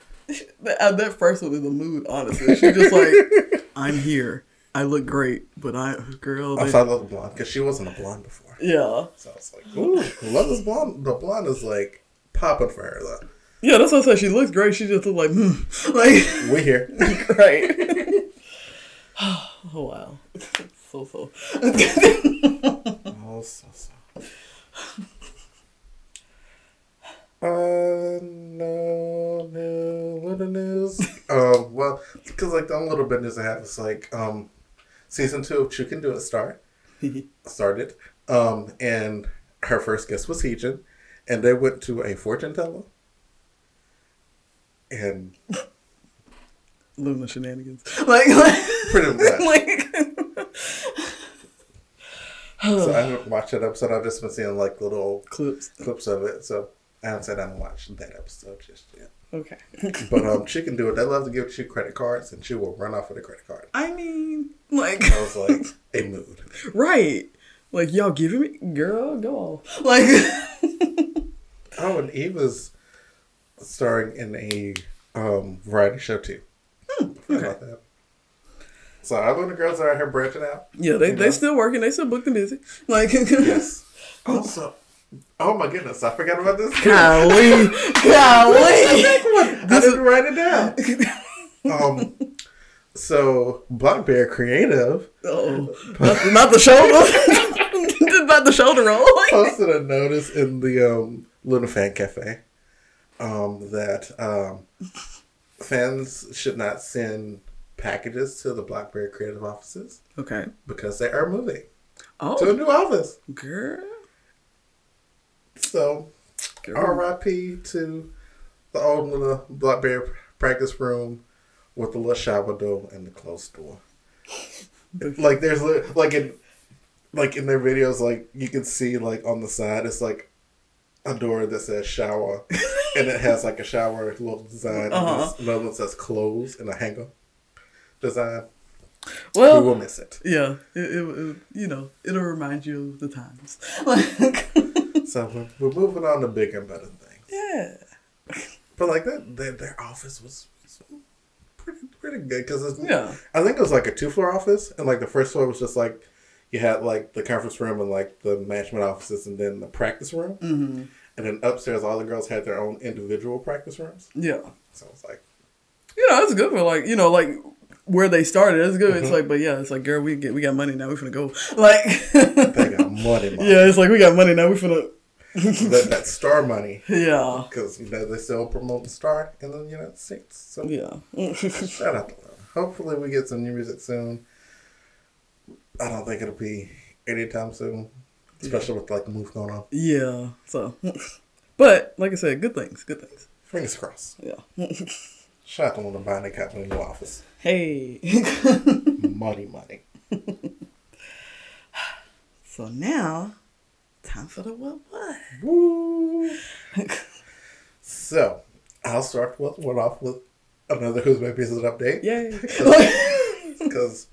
That, that first one is a mood, honestly. She just like, I'm here. I look great, but I, girl, I they, saw the blonde because she wasn't a blonde before. yeah, So I was like, ooh, love this blonde. The blonde is like popping for her though. Yeah. That's what I said. She looks great. She just look like, hmm. (laughs) like, we're here. (laughs) right. (sighs) oh wow, (laughs) so so. Oh, so so. Uh, no, no, little news. um, well, because like the only little bit news I have is like um, season two of Chuu Can Do It start started. Um, and her first guest was Heejin, and they went to a fortune teller. And LOONA shenanigans. Like, like pretty much. (laughs) like so I haven't watched that episode. I've just been seeing like little clips. clips of it. So I haven't sat down and watched that episode just yet. Okay. But um, (laughs) she can do it. They love to give you credit cards, and she will run off with a credit card. I mean, like, I was like, a (laughs) mood. right. Like, y'all giving me, girl, go. Like, Oh, and Eva's starring in a um, variety show too. I forgot okay. about that. So of the girls are out here branching out. yeah, they, they know? still working. They still book the music. (laughs) Like, Yes. (laughs) Also, oh my goodness, I forgot about this. golly, (laughs) golly. I didn't write it down. um, so Blockberry Creative Oh, not, not the shoulder. not the shoulder roll. posted a notice in the um, LOONA Fan Cafe um, that um, fans should not send packages to the Blockberry Creative offices Okay. because they are moving to a Oh, new office. girl. So, girl. RIP to the old LOONA Blackberry practice room with the little shower door and the closed door. (laughs) like there's like in like in their videos, like you can see like on the side, it's like a door that says shower, and it has like a shower little design. Uh-huh. another one says clothes and a hanger design. Well, we will miss it. yeah, it, it, it- you know, it'll remind you of the times. Like, (laughs) So we're, we're moving on to bigger and better things. yeah. But like that, their, their office was, was pretty pretty good because Yeah. I think it was like a two floor office, and like the first floor was just like you had like the conference room and like the management offices, and then the practice room, Mm-hmm. and then upstairs all the girls had their own individual practice rooms. Yeah. So it's like You know, it's good for like, you know, like where they started. It's good. It's Mm-hmm. like, but yeah, it's like, girl, we get we got money now. We finna go. Like, they got (laughs) money, money. yeah, it's like we got money now. We're finna. (laughs) that, that star money Yeah. because you know they still promote the star in the United States. So Yeah. (laughs) shout out. Hopefully we get some new music soon. I don't think it'll be anytime soon, especially with like the move going on. yeah. So, (laughs) but like I said, good things. Good things. Fingers crossed. Yeah. (laughs) Shout out to one of buying they got in the new office. Hey. (laughs) Money, money. so now, time for the what what. Woo! so, I'll start with one off with another Who's My Pieces update. Yay. Because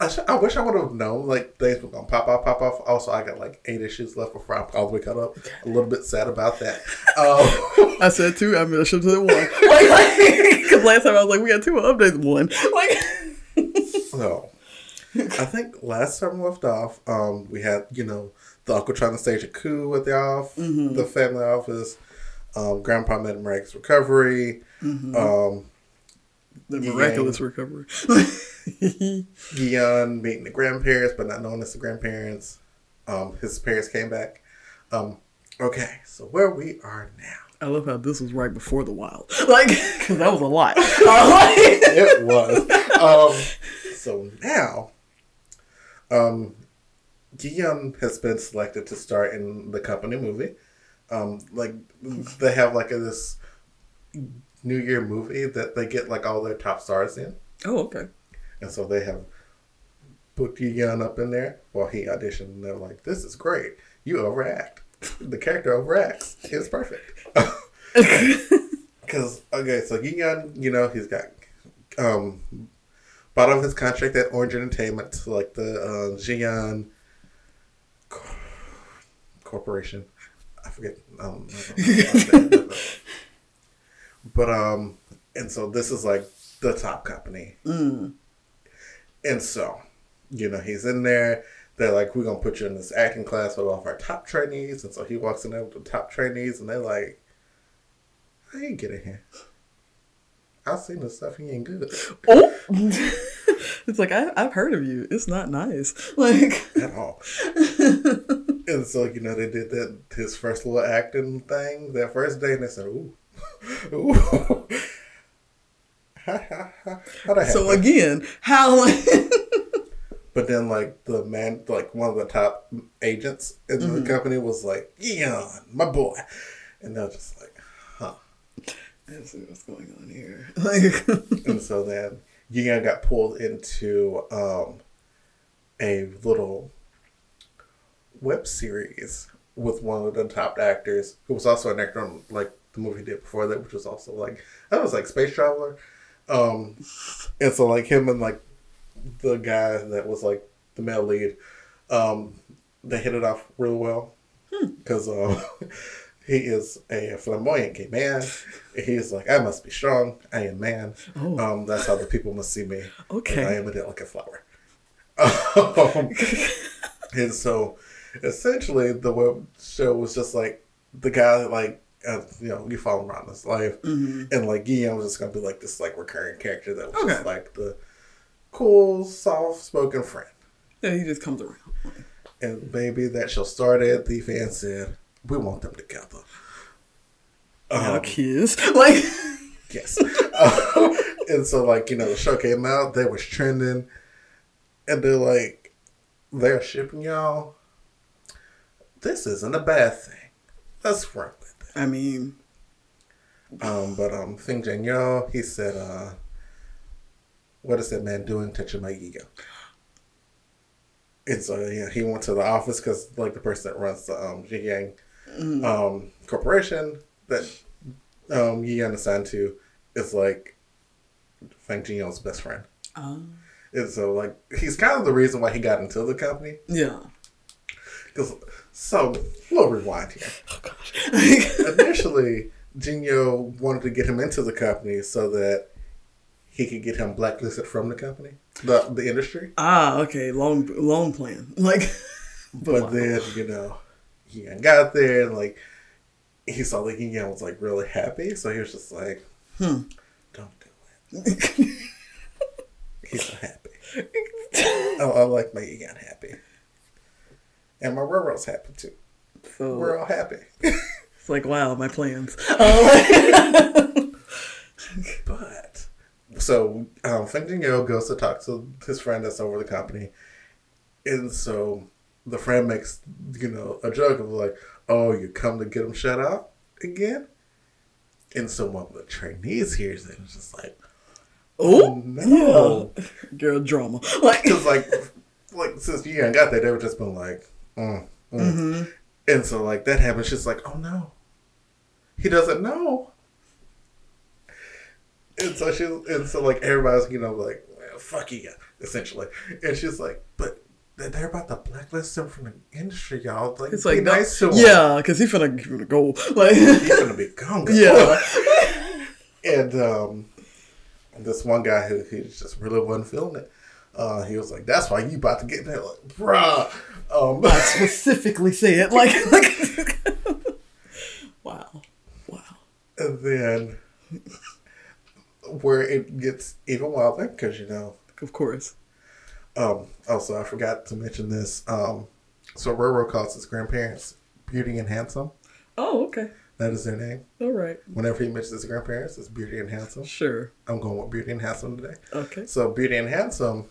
I, sh- I wish I would have known, like, things were to pop off, pop off. Also, I got like eight issues left before I'm all the way caught up. A little bit sad about that. (laughs) Um, I said two. I mean, I should have said one. (laughs) Like, because (laughs) last time I was like, we got two updates. One. Like, so, I think last time we left off, um, we had, you know, the uncle trying to stage a coup at the off, the family office. Um, Grandpa made Miraculous recovery. Um, the Yeah. miraculous recovery. (laughs) Gion meeting the grandparents, but not knowing it's the grandparents. Um, his parents came back. Um, okay, so where we are now. I love how this was right before the wild. (laughs) Like, because that was a lot. (laughs) Uh, It was. um, so now, um, Gion has been selected to star in the company movie. Um, like they have like a, this New Year movie that they get like all their top stars in. oh, okay. And so they have put Gion up in there while he auditioned. And they're like, this is great. You overact. (laughs) the character overacts. It's perfect. (laughs) Because, okay, so Gion, you know, he's got um, bought off his contract at Orange Entertainment, like the uh, Gion Corporation. I forget. Um, (laughs) but, um, and so this is like the top company. Mm. And so, you know, he's in there. They're like, we're going to put you in this acting class with all of our top trainees. And so he walks in there with the top trainees, and they're like, I ain't getting in here. I've seen the stuff. He ain't good Oh. (laughs) it's like, I, I've heard of you. It's not nice. (laughs) Like, at all. and so you know they did that his first little acting thing that first day, and they said, "Ooh, ooh." (laughs) how, how, how, how that So again, how? (laughs) But then, like the man, like one of the top agents in Mm-hmm. the company was like, "Yeah, my boy," and they're just like, "Huh." Let's see what's going on here. (laughs) Like, and so then Yeon got pulled into um, a little web series with one of the top actors who was also an actor on like the movie he did before that, which was also like that was like Space Traveler. Um, and so like him and like the guy that was like the male lead, um, they hit it off real well because um, (laughs) he is a flamboyant gay man. He's like, I must be strong. I am man. Oh. Um, that's how the people must see me. Okay. And I am a delicate flower. Um, (laughs) and so, essentially, the web show was just like the guy like. Uh, you know, you follow him around his life, and like Guillaume was just gonna be like this like recurring character that was just like the cool, soft-spoken friend. yeah, he just comes around. And maybe that show started. The fan said, "We want them together." Now Um, kiss. (laughs) Like, Yes. (laughs) And so, like, you know, the show came out, they was trending, and they're like, they're shipping y'all. This isn't a bad thing. Let's run with I mean. Um, but um, Fing Jin Yo, he said, uh, what is that man doing touching my ego? And so, yeah, he went to the office because, like, the person that runs the um, Jigyang um, corporation that um, Yi Yan assigned to is like Feng Jinyo's best friend. uh, And so, like, he's kind of the reason why he got into the company. yeah. Because, so, little rewind here. Oh gosh. (laughs) Initially, Jinyo wanted to get him into the company so that he could get him blacklisted from the company, the the industry. ah, okay. Long, long plan. (laughs) Like, But then, you know, Yan got there and, like, he saw that Yi Yan was, like, really happy. So he was just like, Hmm. don't do it. (laughs) He's so happy. Oh, I like my Yi Yan happy. And my Roro's happy too. so We're all happy. (laughs) it's like, wow, my plans. (laughs) Oh, But so um, Feng Jingo goes to talk to his friend that's over the company, and so the friend makes you know a joke of like, "Oh, you come to get him shut out again," and so one of the trainees hears it and is just like, oh, no, yeah. Girl drama. (laughs) Like, because like like since you ain't got that, they were just been like, mm, mm. and so like that happens. She's like, "Oh no, he doesn't know." And so she, and so like everybody's, you know, like, well, fuck you, essentially. And she's like, but they're about to blacklist him from the industry, y'all. Like, it's like, nice to him. yeah, because he finna, he finna go. Like, He's gonna be gone. (laughs) yeah. (laughs) And um, this one guy who he just really wasn't feeling it. Uh, he was like, "That's why you about to get there, like, bruh." Um, (laughs) I specifically said, like, (laughs) like wow, wow. and then where it gets even wilder because you know Of course. Um, also, I forgot to mention this. Um, so Roro calls his grandparents Beauty and Handsome. Oh, okay. That is their name. All right. Whenever he mentions his grandparents, it's Beauty and Handsome. Sure. I'm going with Beauty and Handsome today. Okay. So Beauty and Handsome,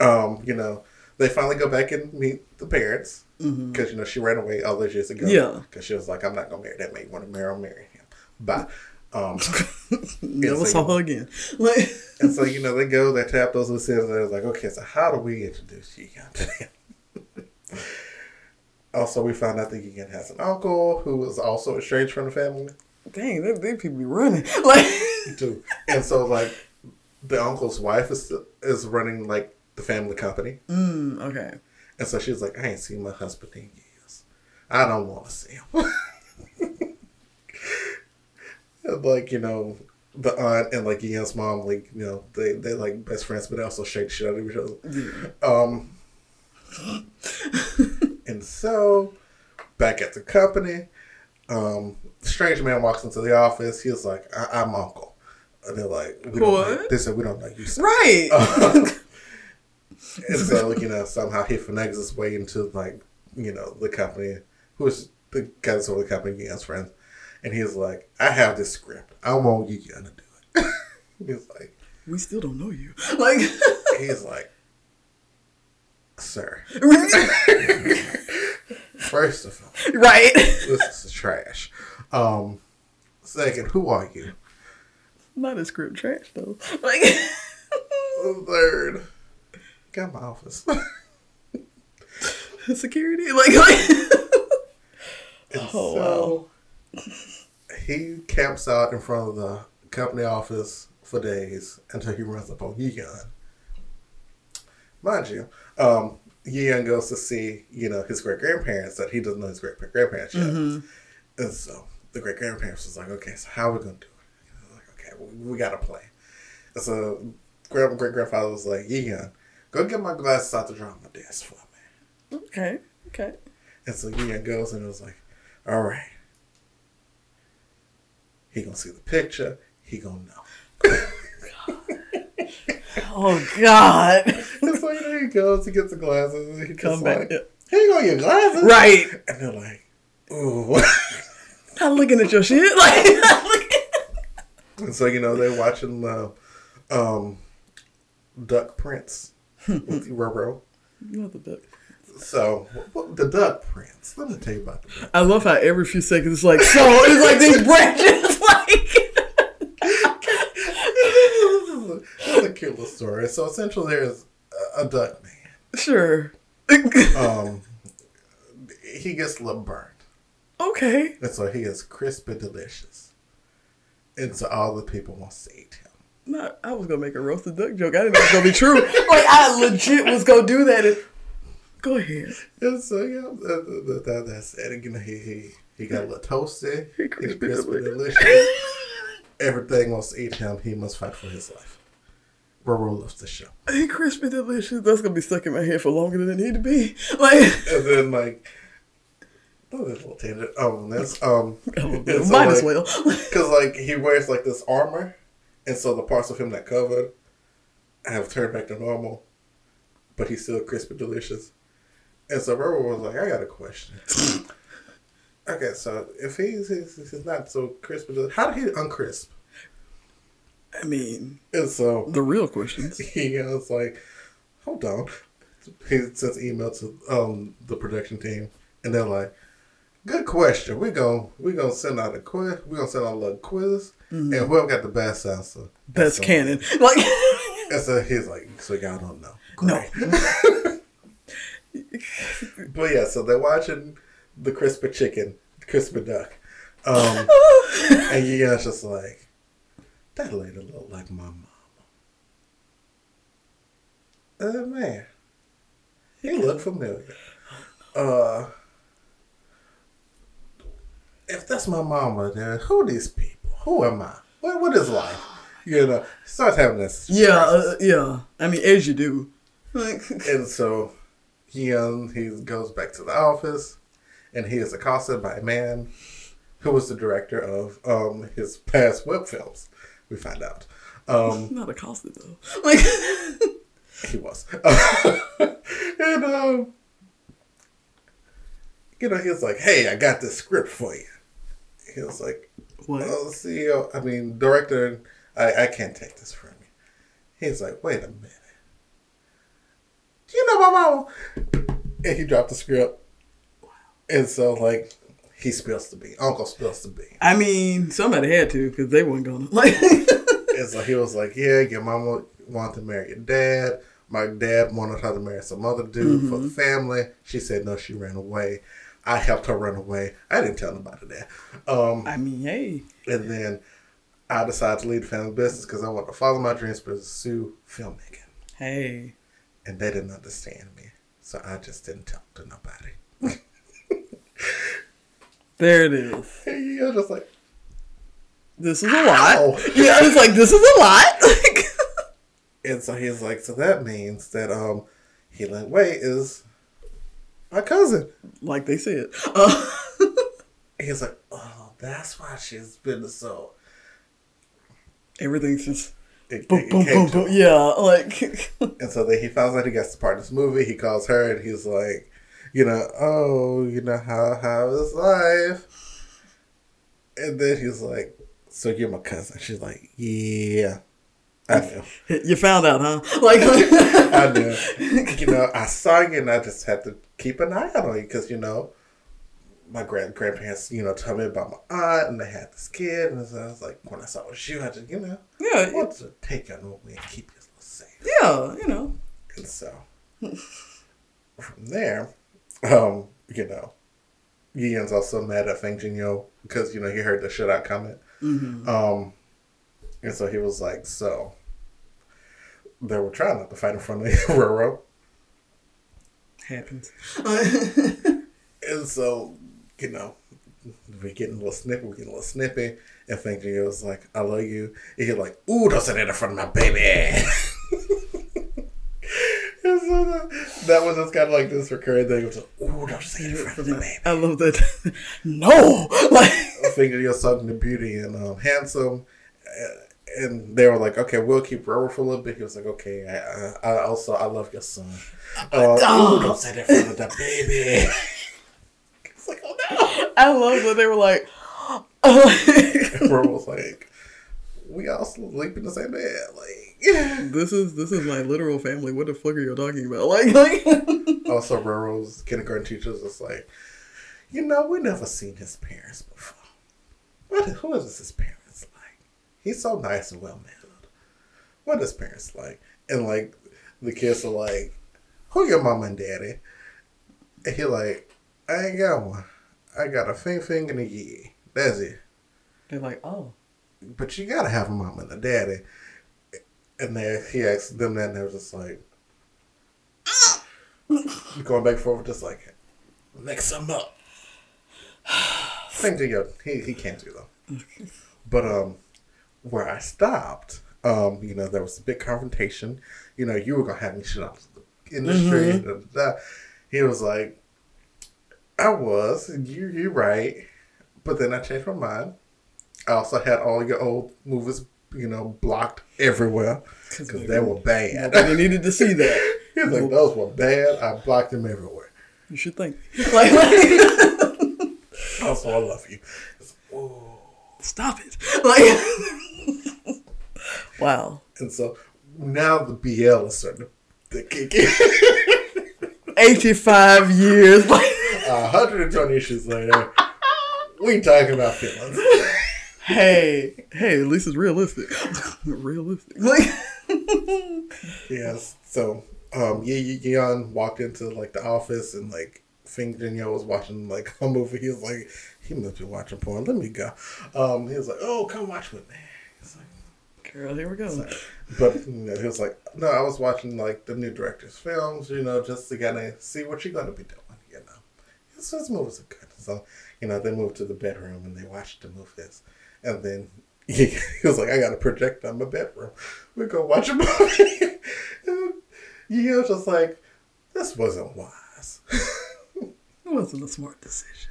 um, you know, they finally go back and meet the parents because you know she ran away all those years ago. Yeah. because she was like, I'm not gonna marry that man. You want to marry? I'll marry him. Bye. Um, (laughs) Never so saw you- her again. Like, (laughs) And so, you know, they go, they tap those loose ends, and they're like, okay, so how do we introduce Yigan to him? also, we found out that Yigan has an uncle who is also estranged from the family, dang, they, they people be running. (laughs) Like, too. And so, like, the uncle's wife is is running, like, the family company. mm, okay. And so she's like, I ain't seen my husband in years. I don't want to see him. (laughs) Like, you know, the aunt and, like, Yigan's mom, like, you know, they, they like best friends, but they also shake shit out of each other. Yeah. Um, (laughs) and so, back at the company, um, strange man walks into the office. He's like, I- "I'm uncle." And they're like, we don't know. They said, "We don't know you." sir." Right. Um, (laughs) and so, you know, somehow he finagles his way into like you know, the company, who's the guy that's over the company, Yun's friends, and he's like, I have this script. I want Yun to do it. (laughs) he's like, We still don't know you. (laughs) Like, he's like, sir, first of all, right. this is trash. Um, second, who are you? Not a script trash though. Like, Third, got my office. (laughs) security. Like, (laughs) like Oh, so he camps out in front of the company office for days until he runs up on Yeon. Mind you, um, Yeon goes to see, you know, his great grandparents that he doesn't know his great grandparents yet. And so the great grandparents was like, okay, so how are we going to do it? Like, okay, we, we got to play. And so great grandfather was like, Yeon, go get my glasses out the drawer on my desk for me. okay, okay. And so Yeon goes and it was like, all right. He gonna see the picture. He gonna know. (laughs) Oh God. (laughs) And so you know he goes, he gets the glasses, and he Come just back. like, yeah. here you go, your glasses. Right. And they're like, ooh. (laughs) Not looking at your shit. Like, and so you know they're watching the um, Duck Prince Roro. Not the duck. So what, the Duck Prince. Let me tell you about the Duck. I love how every few seconds it's like so. It's like these branches. (laughs) Like, It's a cute little story. So essentially, there's a, a duck man. sure. (laughs) Um, he gets a little burned. okay. And so he is crispy delicious. And so all the people want to eat him. No, I was gonna make a roasted duck joke. I didn't know it was gonna be true. (laughs) Like I legit was gonna do that. And, go ahead. So yeah, that, that, that, that's it. And, you know, he, he he got a little toasty. (laughs) He He's crispy crispy delicious. (laughs) Everything wants to eat him. He must fight for his life. Roro loves the show. He crispy delicious. That's gonna be stuck in my head for longer than it need to be. Like And then like, oh, there's a little tangent. Um, that's um, and so, might as well. Because like he wears like this armor, and so the parts of him that covered have turned back to normal, but he's still crispy delicious. And so Robert was like, "I got a question." (laughs) okay, so if he's, he's, he's not so crispy, delicious, how did he uncrisp? I mean, And so the real questions. (laughs) he was like, "Hold on." He sends an email to um the production team, and they're like, "Good question. We're gonna we gonna send out a quiz. We're gonna send out a little quiz, and whoever got the best answer, best canon. (laughs) Like And so he's like, "So y'all don't know." No. (laughs) But yeah, so they're watching the crispy chicken, crispy duck, um, (laughs) and it's just like that lady look like my mama. Uh, man, he looked familiar. Uh, if that's my mama, then who are these people? Who am I? What what is life? You know, starts having this. Yeah, uh, yeah. I mean, as you do. Like, (laughs) And so he um, he goes back to the office, and he is accosted by a man who was the director of um, his past web films. We find out um, (laughs) not accosted though. (laughs) Like, he was, and um, you know he was like, "Hey, I got this script for you." He was like, what? "Well, oh, CEO, I mean director, I I can't take this from you." He's like, "Wait a minute." Do you know my mama? And he dropped the script. And so, like, he spills the bean. Uncle spills the bean. I mean, somebody had to because they weren't gonna. Like, (laughs) And so he was like, Yeah, your mama wanted to marry your dad. My dad wanted her to marry some other dude for mm-hmm. the family. She said no, she ran away. I helped her run away. I didn't tell nobody that. Um, I mean, hey, and then I decided to leave the family business because I wanted to follow my dreams, pursue filmmaking. hey. And they didn't understand me. So I just didn't talk to nobody. There it is. And you're just like, This is a lot. Ow. (laughs) Yeah, it's like this is a lot. (laughs) And so he's like, so that means that um, Healing Way is my cousin. like they said. Uh, (laughs) He's like, oh, that's why she's been so. everything's just It, boom, it boom, came boom, boom. Yeah, like (laughs) And so then he finds out he gets to part of this movie. He calls her and he's like, you know, oh, you know how how is life? And then he's like, so you're my cousin. She's like, yeah. I knew. (laughs) You found out, huh? Like, I knew. You know, I saw you and I just had to keep an eye out on you because, you know, my grand grandparents, you know, told me about my aunt and they had this kid. And so I was like, when I saw it was you, I just, you know, yeah, I wanted to take with me and keep you safe. yeah, you know. And so from there, um, you know, Ian's also mad at Feng Jinyo because, you know, he heard the shit out comment. Mm-hmm. Um, and so he was like, so they were trying not to fight in front of (laughs) Roro. Happens. (laughs) And so, you know, we getting a little snippy, we getting a little snippy. And Jinyo was like, I love you. And he's like, ooh, don't say that in front of my baby. (laughs) and so that, that was just kind of like this recurring thing. It was like, ooh, don't say it in front of my baby. I love that. (laughs) no, like, Feng Jinyo something to beauty and um, handsome. Uh, and they were like, okay, we'll keep Roro for a little bit. He was like, okay, I, I, I also, I love your son. Uh, ooh, don't say that of the baby. (laughs) it's like, oh no. I love that they were like, (laughs) Roro was like, we all sleep in the same bed. Like, this is this is my literal family. What the fuck are you talking about? (laughs) Like, like. also, Roro's kindergarten teachers was like, you know, we never seen his parents before. What, who is his parents? He's so nice and well mannered. What his parents like? And like, the kids are like, who your mama and daddy? And he like, I ain't got one. I got a fing fing and a yee. That's it. They're like, oh, but you gotta have a mama and a daddy. And then he asked them that, and they were just like, going back and forth, just like, mix them up. (sighs) Thing to you, he he can't do though. But um, where I stopped, um, you know, there was a big confrontation. You know, you were gonna have me shit out of the da, da. He was like, I was. You you right. But then I changed my mind. I also had all your old movies, you know, blocked everywhere because they were bad. they needed to see that. (laughs) He was like, those were bad. I blocked them everywhere. You should think. (laughs) Like, like Also, I love you. Ooh. stop it. Like, (laughs) wow. And so now the BL is starting to kick in. (laughs) 85 years. (laughs) Like, 120 issues later, we talking about feelings. (laughs) hey, hey, at least it's realistic. realistic. Like, yes. So, um, Ye Ye Yeon walked into like the office and like Fing Jinyo was watching like a movie. He was like, he must be watching porn. Let me go. Um, he was like, oh, come watch with me. Girl, here we go. Sorry. But you know, he was like, no, I was watching like the new director's films, you know, just to kind of see what you're gonna be doing, you know. His, his movies are good. So, you know, they moved to the bedroom and they watched the movies, and then he, (laughs) he was like, I got a projector in my bedroom. We go watch a movie. and (laughs) he was just like, this wasn't wise. It wasn't a smart decision.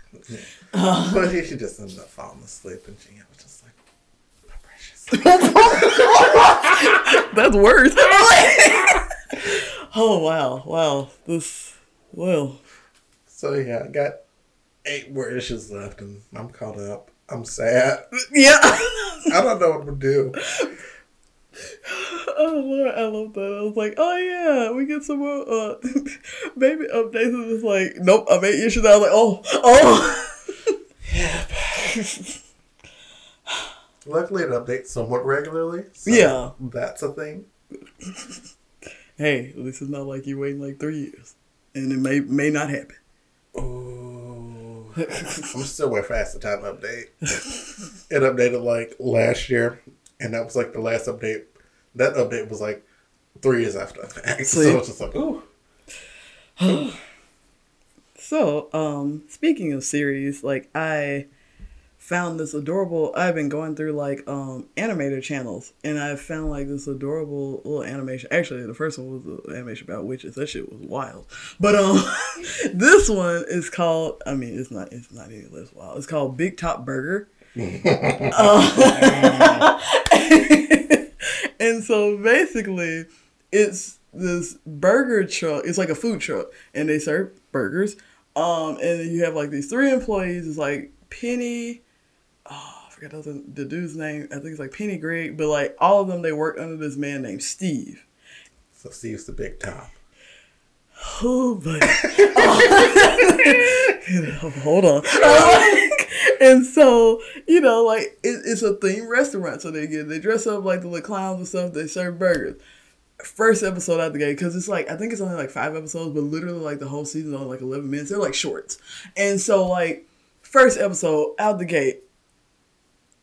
(laughs) but he, she just ended up falling asleep, and she was just like. (laughs) That's worse. (laughs) oh wow, wow. This well, So yeah, I got eight more issues left, and I'm caught up. I'm sad. yeah. (laughs) I don't know what to do. Oh Lord, I love that. I was like, oh yeah, we get some more uh baby updates. And it's like, nope, I'm eight issues. I was like, oh, oh. Luckily, it updates somewhat regularly. So Yeah. that's a thing. (laughs) hey, this is not like you waiting like three years, and it may may not happen. Oh, (laughs) I'm still waiting for the Time update. it updated like last year, and that was like the last update. That update was like three years after the fact. (laughs) So it's just like, ooh. (sighs) So, um, speaking of series, like I found this adorable. I've been going through like um animator channels, and I found like this adorable little animation. Actually, the first one was an animation about witches. That shit was wild. But um, (laughs) this one is called. I mean, it's not. It's not any less wild. It's called Big Top Burger. (laughs) Uh, (laughs) and so basically, it's this burger truck. It's like a food truck, and they serve burgers. Um, and you have like these three employees. It's like Penny. Oh, I forgot the, the dude's name. I think it's like Penny Greg. But like all of them, they work under this man named Steve. So Steve's the big top. Oh, but (laughs) (laughs) oh. hold on. (laughs) and so you know, like it, it's a theme restaurant, so they get they dress up like the little clowns and stuff. They serve burgers. First episode out the gate because it's like I think it's only like five episodes, but literally like the whole season only like eleven minutes. They're like shorts, and so like first episode out the gate,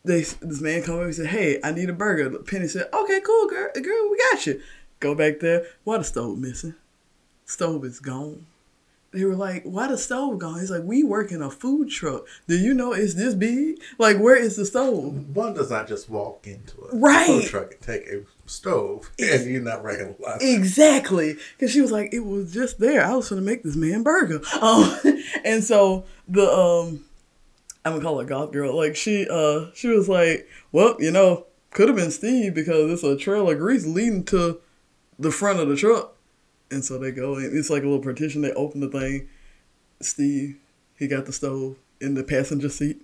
they this man come over and said, "Hey, I need a burger." Penny said, "Okay, cool, girl, girl, we got you." Go back there. Why the stove missing? Stove is gone. They were like, "Why the stove gone?" He's like, "We work in a food truck. Do you know it's this big? Like, where is the stove?" One does not just walk into a Right. food truck and take a stove (laughs) and you're not recognize. Exactly, because she was like, "It was just there. I was gonna make this man burger." (laughs) Um, and so the um, I'm gonna call her goth girl. Like she uh, she was like, "Well, you know, could have been Steve because it's a trail of grease leading to the front of the truck." And so they go and it's like a little partition. They open the thing. Steve, he got the stove in the passenger seat.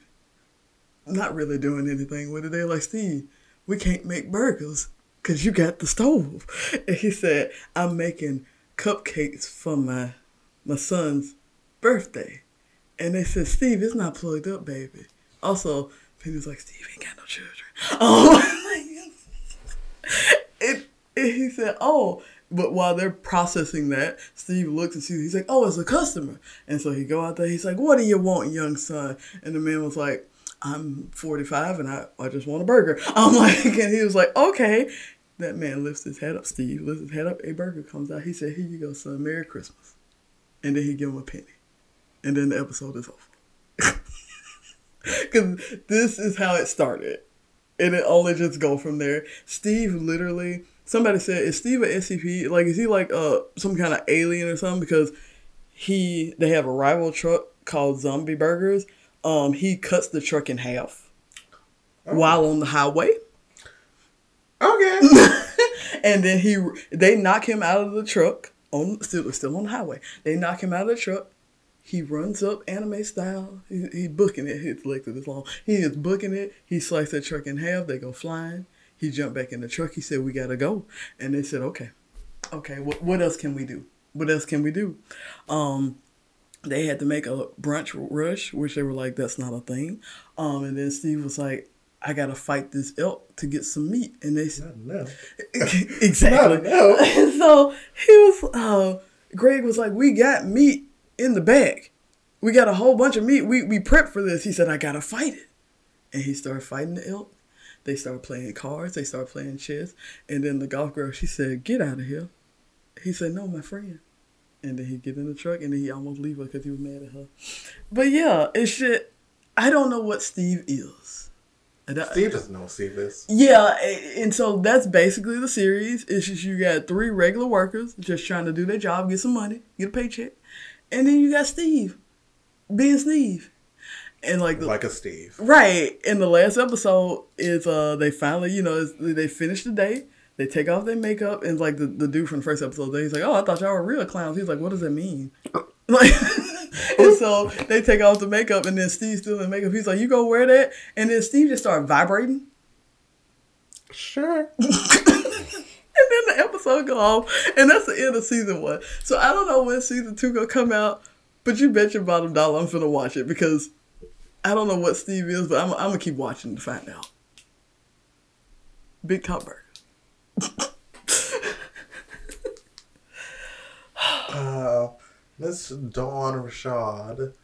Not really doing anything with it. They're like, Steve, we can't make burgers because you got the stove. (laughs) And he said, I'm making cupcakes for my my son's birthday. And they said, Steve, it's not plugged up, baby. Also, Penny was like, Steve ain't got no children. (laughs) Oh, (laughs) and, he said, oh, but while they're processing that, Steve looks and sees, he's like, oh, it's a customer. And so he go out there, he's like, what do you want, young son? And the man was like, I'm 45 and I, I just want a burger. (laughs) I'm like, and he was like, okay. That man lifts his head up, Steve lifts his head up, a burger comes out. He said, here you go, son, Merry Christmas. And then he give him a penny. And then the episode is over. (laughs) Because this is how it started. And it only just go from there. Steve literally, somebody said, is Steve an SCP? Like, is he like uh some kind of alien or something? Because he, they have a rival truck called Zombie Burgers. Um, he cuts the truck in half while on the highway. Okay. (laughs) and then he they knock him out of the truck on still still on the highway. They knock him out of the truck. He runs up anime style. He, he booking it. His legs are this long. He is booking it. He sliced that truck in half. They go flying. He jumped back in the truck. He said, "We gotta go." And they said, "Okay, okay. What what else can we do? What else can we do?" Um, they had to make a brunch rush, which they were like, "That's not a thing." Um, and then Steve was like, "I gotta fight this elk to get some meat," and they said. (laughs) exactly. No, no. And so he was, uh, Greg was like, we got meat in the bag. We got a whole bunch of meat. We, we prepped for this. He said, I got to fight it. And he started fighting the elk. They started playing cards. They started playing chess. And then the golf girl, she said, get out of here. He said, no, my friend. And then he'd get in the truck and then he almost leave her because he was mad at her. But yeah, it's shit. I don't know what Steve is. Steve doesn't know Steve is. yeah, and so that's basically the series. It's just you got three regular workers just trying to do their job, get some money, get a paycheck, and then you got Steve, being Steve, and like the Like a Steve. right. And the last episode is uh they finally you know they finish the day. They take off their makeup and like the, the dude from the first episode, he's like, "Oh, I thought y'all were real clowns." He's like, "What does that mean?" (laughs) Like, (laughs) and so they take off the makeup, and then Steve's still in makeup. He's like, "You go wear that," and then Steve just started vibrating. Sure. (laughs) And then the episode go off, and that's the end of season one. So I don't know when season two gonna come out, but you bet your bottom dollar I'm gonna watch it because I don't know what Steve is, but I'm, I'm gonna keep watching to find out. Big Top Burger. (laughs) Uh, Miss Dawn Richard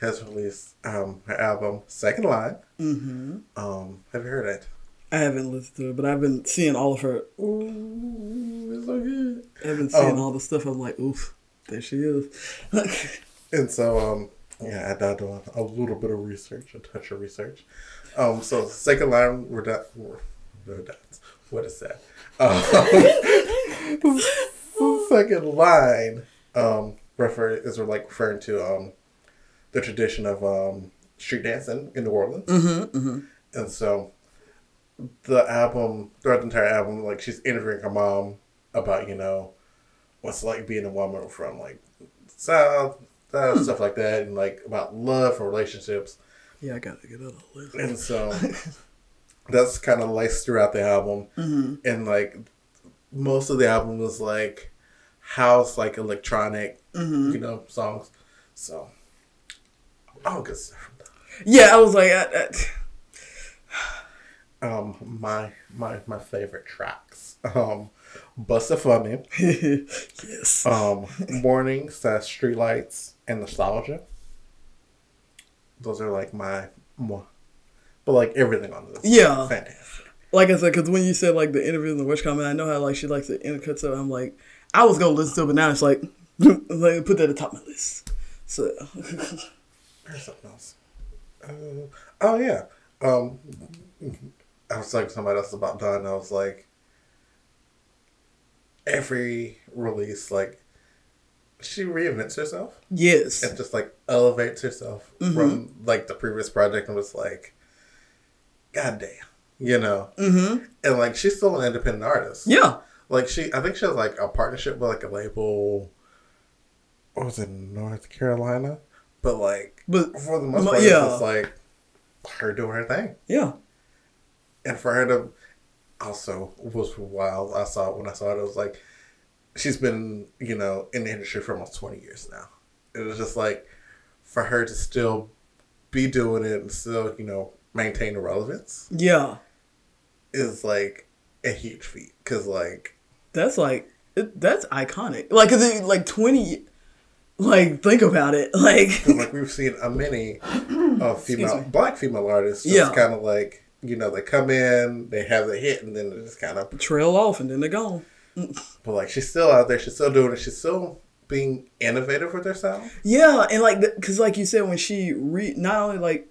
has released um, her album Second Line. Mm-hmm. Um, have you heard it? I haven't listened to it, but I've been seeing all of her. Ooh, it's so good. I've been seeing Oh. all the stuff. I'm like, oof, there she is. (laughs) And so, um, yeah, I did a little bit of research, a touch of research. Um, so second line, we're done. We're, we're done. What is that? Um, (laughs) second line, um, refer is like referring to um, the tradition of um, street dancing in New Orleans. mm-hmm, mm-hmm. And so the album, throughout the entire album, like she's interviewing her mom about, you know, what's like being a woman from like South, uh, Hmm. stuff like that, and like about love and relationships. Yeah, I gotta get it a list. And so that's kind of laced throughout the album. Mm-hmm. And like most of the album was like house, like electronic, Mm-hmm. you know, songs. So, oh, good stuff. Yeah, I was like, I, I, Um, my my my favorite tracks. Um, Busta Funny, (laughs) yes. um, Morning, slash Streetlights, and Nostalgia. Those are like my more, but like everything on this. Yeah. fantastic. like I said, because when you said like the interview in the witch comment, I know how like she likes the intercut stuff. I'm like, I was gonna listen to it, but now it's like, (laughs) like put that at the top of my list. So (laughs) There's something else. Uh, oh yeah. Um, I was talking to somebody else about. And I was like, every release, like, she reinvents herself yes, and just like elevates herself Mm-hmm. from like the previous project and was like, God damn, you know. mm-hmm. And like, she's still an independent artist. yeah, Like she, I think she has like a partnership with like a label. What was it, North Carolina? But like, but for the most part, yeah. it's just like her doing her thing, yeah, and for her to also was wild. I saw it when I saw it. It was like she's been, you know, in the industry for almost twenty years now. It was just like for her to still be doing it and still, you know, maintain the relevance yeah. is like a huge feat. Because like, That's like it, that's iconic. Like, cause it, like twenty. Like, think about it. Like like (laughs) we've seen a many of female, black female artists just Yeah. kind of like. You know, they come in, they have the hit, and then they just kind of trail off and then they're gone. But like she's still out there, she's still doing it, she's still being innovative with her sound. Yeah, and like, because like you said, when she re, not only like,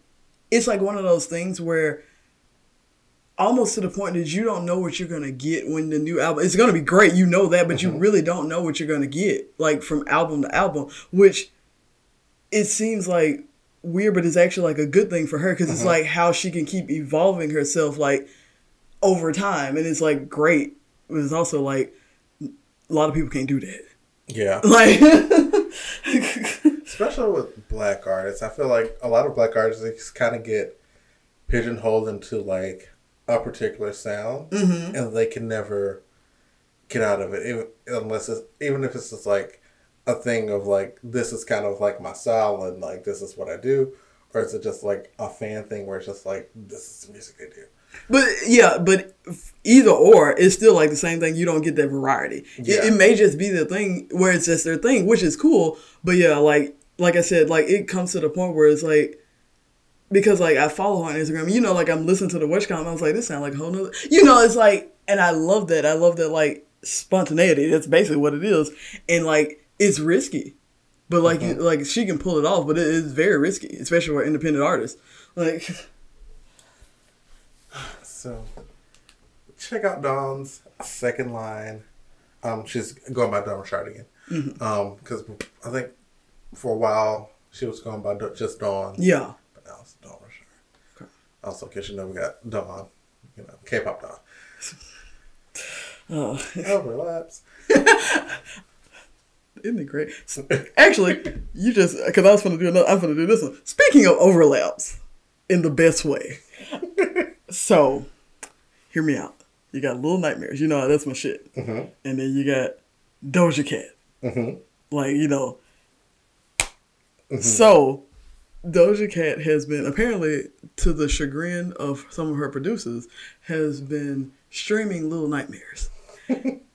it's like one of those things where, almost to the point that you don't know what you're gonna get when the new album. It's gonna be great, you know that, but you mm-hmm. really don't know what you're gonna get, like from album to album, which, it seems like weird, but it's actually like a good thing for her because it's like how she can keep evolving herself like over time, and it's like great. But it's also like a lot of people can't do that. Yeah. (laughs) Like, (laughs) Especially with black artists. I feel like a lot of black artists just kinda get pigeonholed into like a particular sound Mm-hmm. and they can never get out of it. Even unless it's even if it's just like a thing of like this is kind of like my style and like this is what I do. Or is it just like a fan thing where it's just like this is the music I do? But yeah, but either or, it's still like the same thing. You don't get that variety. It- Yeah. It, may just be the thing where it's just their thing, which is cool. But yeah, like like I said, like it comes to the point where it's like because like I follow her on Instagram, you know, like I'm listening to the witch comment. I was like, this sounds like a whole nother, you know, it's like, and I love that. I love that like spontaneity. That's basically what it is, and like it's risky, but like you, like she can pull it off, but it is very risky, especially for independent artists. Like, (sighs) So check out Dawn's second line. Um, she's going by Dawn Richard again. Mm-hmm. Um, because I think for a while she was going by just Dawn, yeah, but now it's Dawn Richard. Also, because you know we got Dawn, you know, K-pop Dawn. (laughs) oh. Overlaps. (laughs) Isn't it great? So, Actually, you just because I was gonna do another. I'm gonna do this one. Speaking of overlaps, in the best way. (laughs) so, hear me out. You got Little Nightmares. You know that's my shit. Mhm. And then you got Doja Cat. Mhm. Like you know. So, Doja Cat has been apparently, to the chagrin of some of her producers, has been streaming Little Nightmares.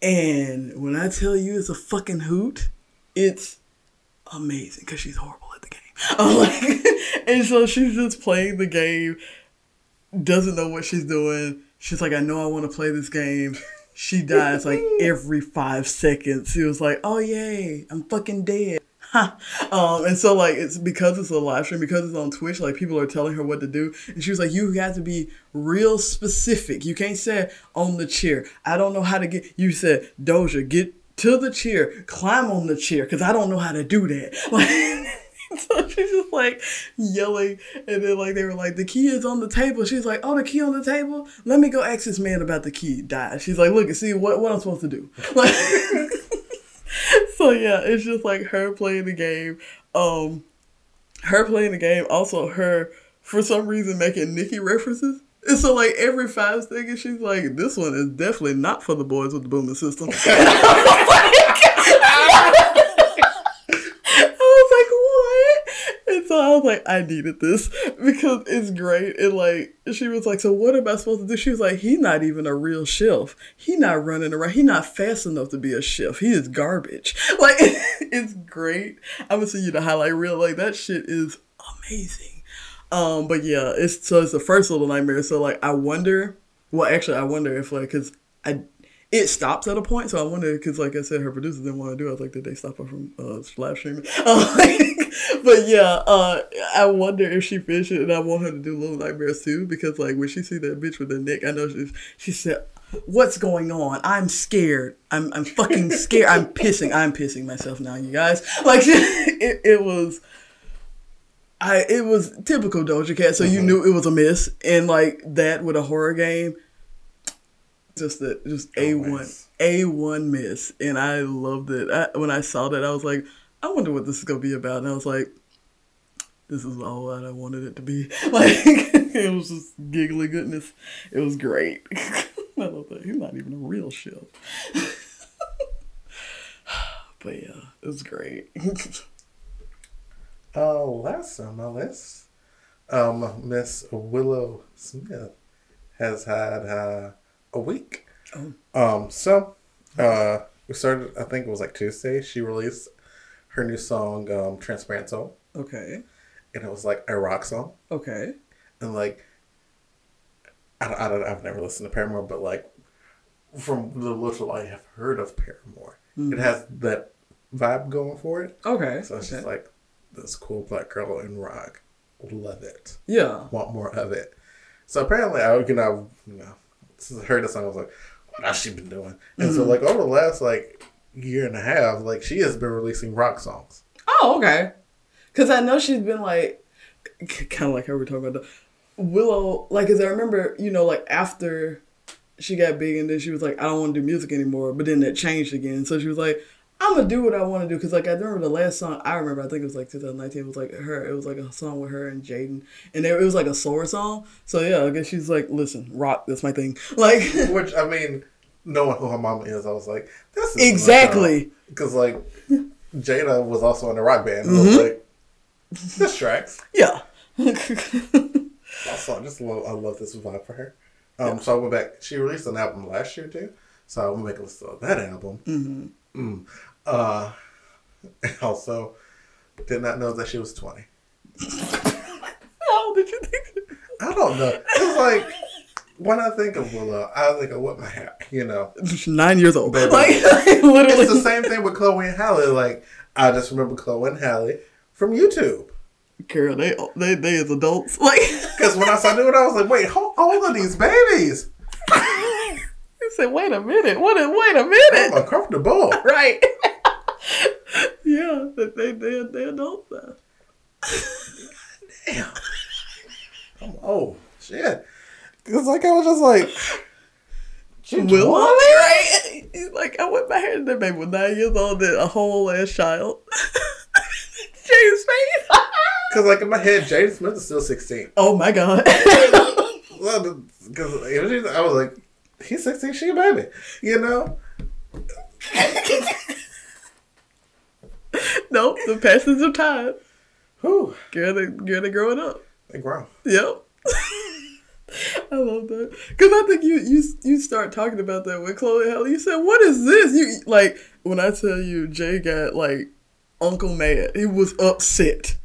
And when I tell you it's a fucking hoot, it's amazing because she's horrible at the game. (laughs) I'm like, and so she's just playing the game, doesn't know what she's doing. She's like, I know I want to play this game. She dies like (laughs) every five seconds. She was like, oh yay, I'm fucking dead. (laughs) Um, and so like it's because it's a live stream, because it's on Twitch, like people are telling her what to do. And she was like, You have to be real specific. You can't say on the chair. I don't know how to get you said, Doja, get to the chair, climb on the chair, because I don't know how to do that. (laughs) Like so she's just like yelling and then like they were like the key is on the table she's like oh the key on the table let me go ask this man about the key die she's like look and see what, what i'm supposed to do (laughs) like so yeah, it's just like her playing the game. Um, her playing the game. Also, her for some reason making Nicki references. And so like every five seconds, she's like, "This one is definitely not for the boys with the booming system." (laughs) (laughs) (laughs) I was like, what? And I was like, I needed this (laughs) because it's great. And like, she was like, so what am I supposed to do? She was like, he's not even a real chef. He not running around. He not fast enough to be a chef. He is garbage. (laughs) Like, (laughs) it's great. I'm gonna see you the highlight reel. Like that shit is amazing. Um, but yeah, it's so it's the first little nightmare. So like, I wonder. Well, actually, I wonder if like, cause I it stops at a point. So I wonder, because like I said, her producers didn't want to do it. I was like, did they stop her from uh, live streaming? (laughs) (laughs) but yeah, uh, I wonder if she finished it, and I want her to do Little Nightmares II, because like when she see that bitch with the neck, I know she she said. What's going on? I'm scared. I'm I'm fucking scared. I'm (laughs) pissing. I'm pissing myself now, you guys. Like it, it was I it was typical Doja Cat, so mm-hmm. you knew it was a miss. And like that with a horror game, just a just a one a one miss, and I loved it. I, when I saw that, I was like, I wonder what this is gonna be about, and I was like, this is all that I wanted it to be. (laughs) Like (laughs) it was just giggly goodness. It was great. (laughs) I love that. He's not even a real chef. but yeah, it was great. uh, last on my list, um, Miss Willow Smith has had uh, a week. Oh. Um, so uh, we started. I think it was like Tuesday. She released her new song, um, "Transparent Soul." Okay. And it was like a rock song. Okay. And like, I don't, I don't I've never listened to Paramore, but like, from the little I have heard of Paramore, mm-hmm. it has that vibe going for it. Okay. So it's okay. just like this cool black girl in rock. Love it. Yeah. Want more of it. So apparently, I you know, know heard the song, I was like, what has she been doing? And mm-hmm. so like over the last like year and a half, like she has been releasing rock songs. Oh, okay. Because I know she's been like, kind of like how we are talking about the Willow. Like, cause I remember, you know, like after she got big and then she was like, I don't want to do music anymore. But then that changed again. So she was like, I'm gonna do what I want to do because like I remember the last song I remember I think it was like 2019 it was like her it was like a song with her and Jaden and it, was like a slower song so yeah I guess she's like listen rock that's my thing (laughs) like which I mean knowing who her mama is I was like this is exactly because like (laughs) Jada was also in the rock band mm-hmm. I was mm-hmm. like this tracks yeah (laughs) also I just love I love this vibe for her um yeah. so I went back she released an album last year too so I went back and listened to that album. Mm-hmm. Mm. Uh, (laughs) also, did not know that she was 20. (laughs) How did you think? I don't know. It's like, when I think of Willow, I think of what my hair, you know. Nine years old. Baby. Like, (laughs) literally. It's the same thing with Chloe and Halle. Like, I just remember Chloe and Halle from YouTube. Girl, they they they as adults. Like, because when I saw it, I was like, wait, how old are these babies? You said, wait a minute. What? A, wait a minute. I'm uncomfortable. right. (laughs) yeah, they they they adults now. Damn. I'm old. Oh, shit. It's like I was just like. Will right? He's (laughs) like, I went my hair that baby was nine years old, and a whole ass child. (laughs) Jaden Smith. Because, like, in my head, Jaden Smith is still 16. Oh, my God. well, because I was like, he's 16, she a baby. You know? No, the passage of time. Who? Girl, they, girl, they growing up. They grow. Yep. (laughs) I love that because I think you you you start talking about that with Chloe Halle. You said, "What is this?" You like when I tell you Jay got like Uncle mad. He was upset.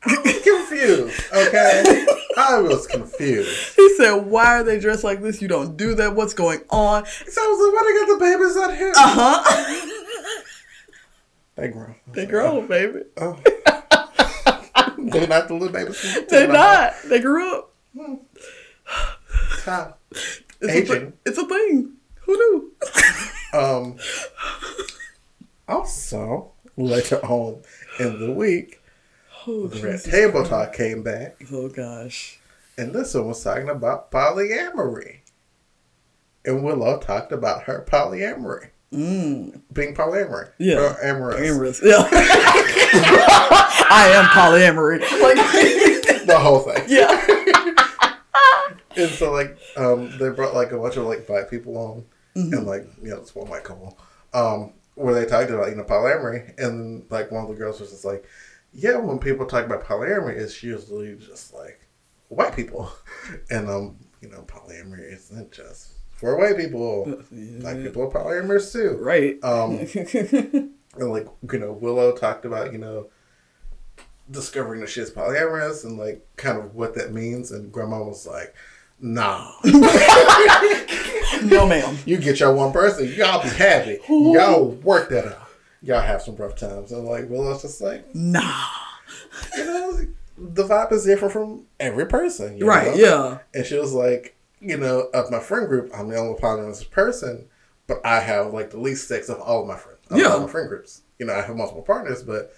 confused. Okay. I was confused. (laughs) He said, "Why are they dressed like this? You don't do that. What's going on?" So I was like, "Why they got the babies out here?" Uh huh. (laughs) they grow. They grow, oh. baby. Oh. (laughs) They're not the little babies. They're not. They grew up. Hmm. It's Aging. A th- it's a thing. Who knew? (laughs) (laughs) um. Also, later on in the week, Oh, the Red Table Talk came back. Oh gosh. And this one was talking about polyamory. And Willow talked about her polyamory. Being polyamory. Yeah. Or amorous. Amorous. Yeah. (laughs) I am polyamory. Like, (laughs) The whole thing. yeah. (laughs) And so like um they brought like a bunch of like black people on Mm-hmm. and like you know it's one white couple um where they talked about you know polyamory and like one of the girls was just like yeah when people talk about polyamory it's usually just like white people and um you know polyamory isn't just for white people black people are polyamorous too Right. um (laughs) and like you know Willow talked about you know discovering that she's polyamorous and like kind of what that means and grandma was like nah (laughs) no, ma'am. you get your one person y'all be happy y'all work that out y'all have some rough times and like Willow's just like Nah. you know the vibe is different from every person Right. know? Yeah. and she was like you know of my friend group I'm the only polyamorous person but I have like the least sex of all of my friends of Yeah. all my friend groups you know I have multiple partners but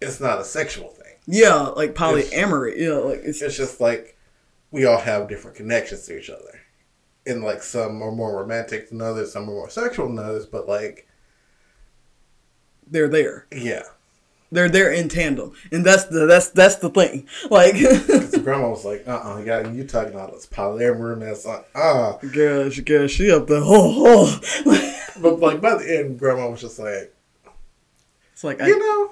it's not a sexual thing Yeah. Like polyamory. Yeah. Like it's it's just like we all have different connections to each other. And like some are more romantic than others, some are more sexual than others, but like they're there. yeah. They're there in tandem, and that's the that's that's the thing. (laughs) Like, The (laughs) grandma was like, uh uh yeah, you talking about this polyamory mess like uh gosh, gosh, she up there. Oh, oh. but like by the end grandma was just like, it's like I, you know,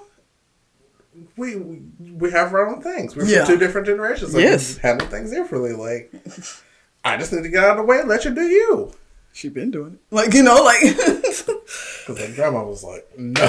we we have our own things. We're Yeah. from two different generations. Like, Yes. handle things differently. Like I just need to get out of the way and let you do you. she been doing it. Like you know, like. (laughs) Because like grandma was like, no.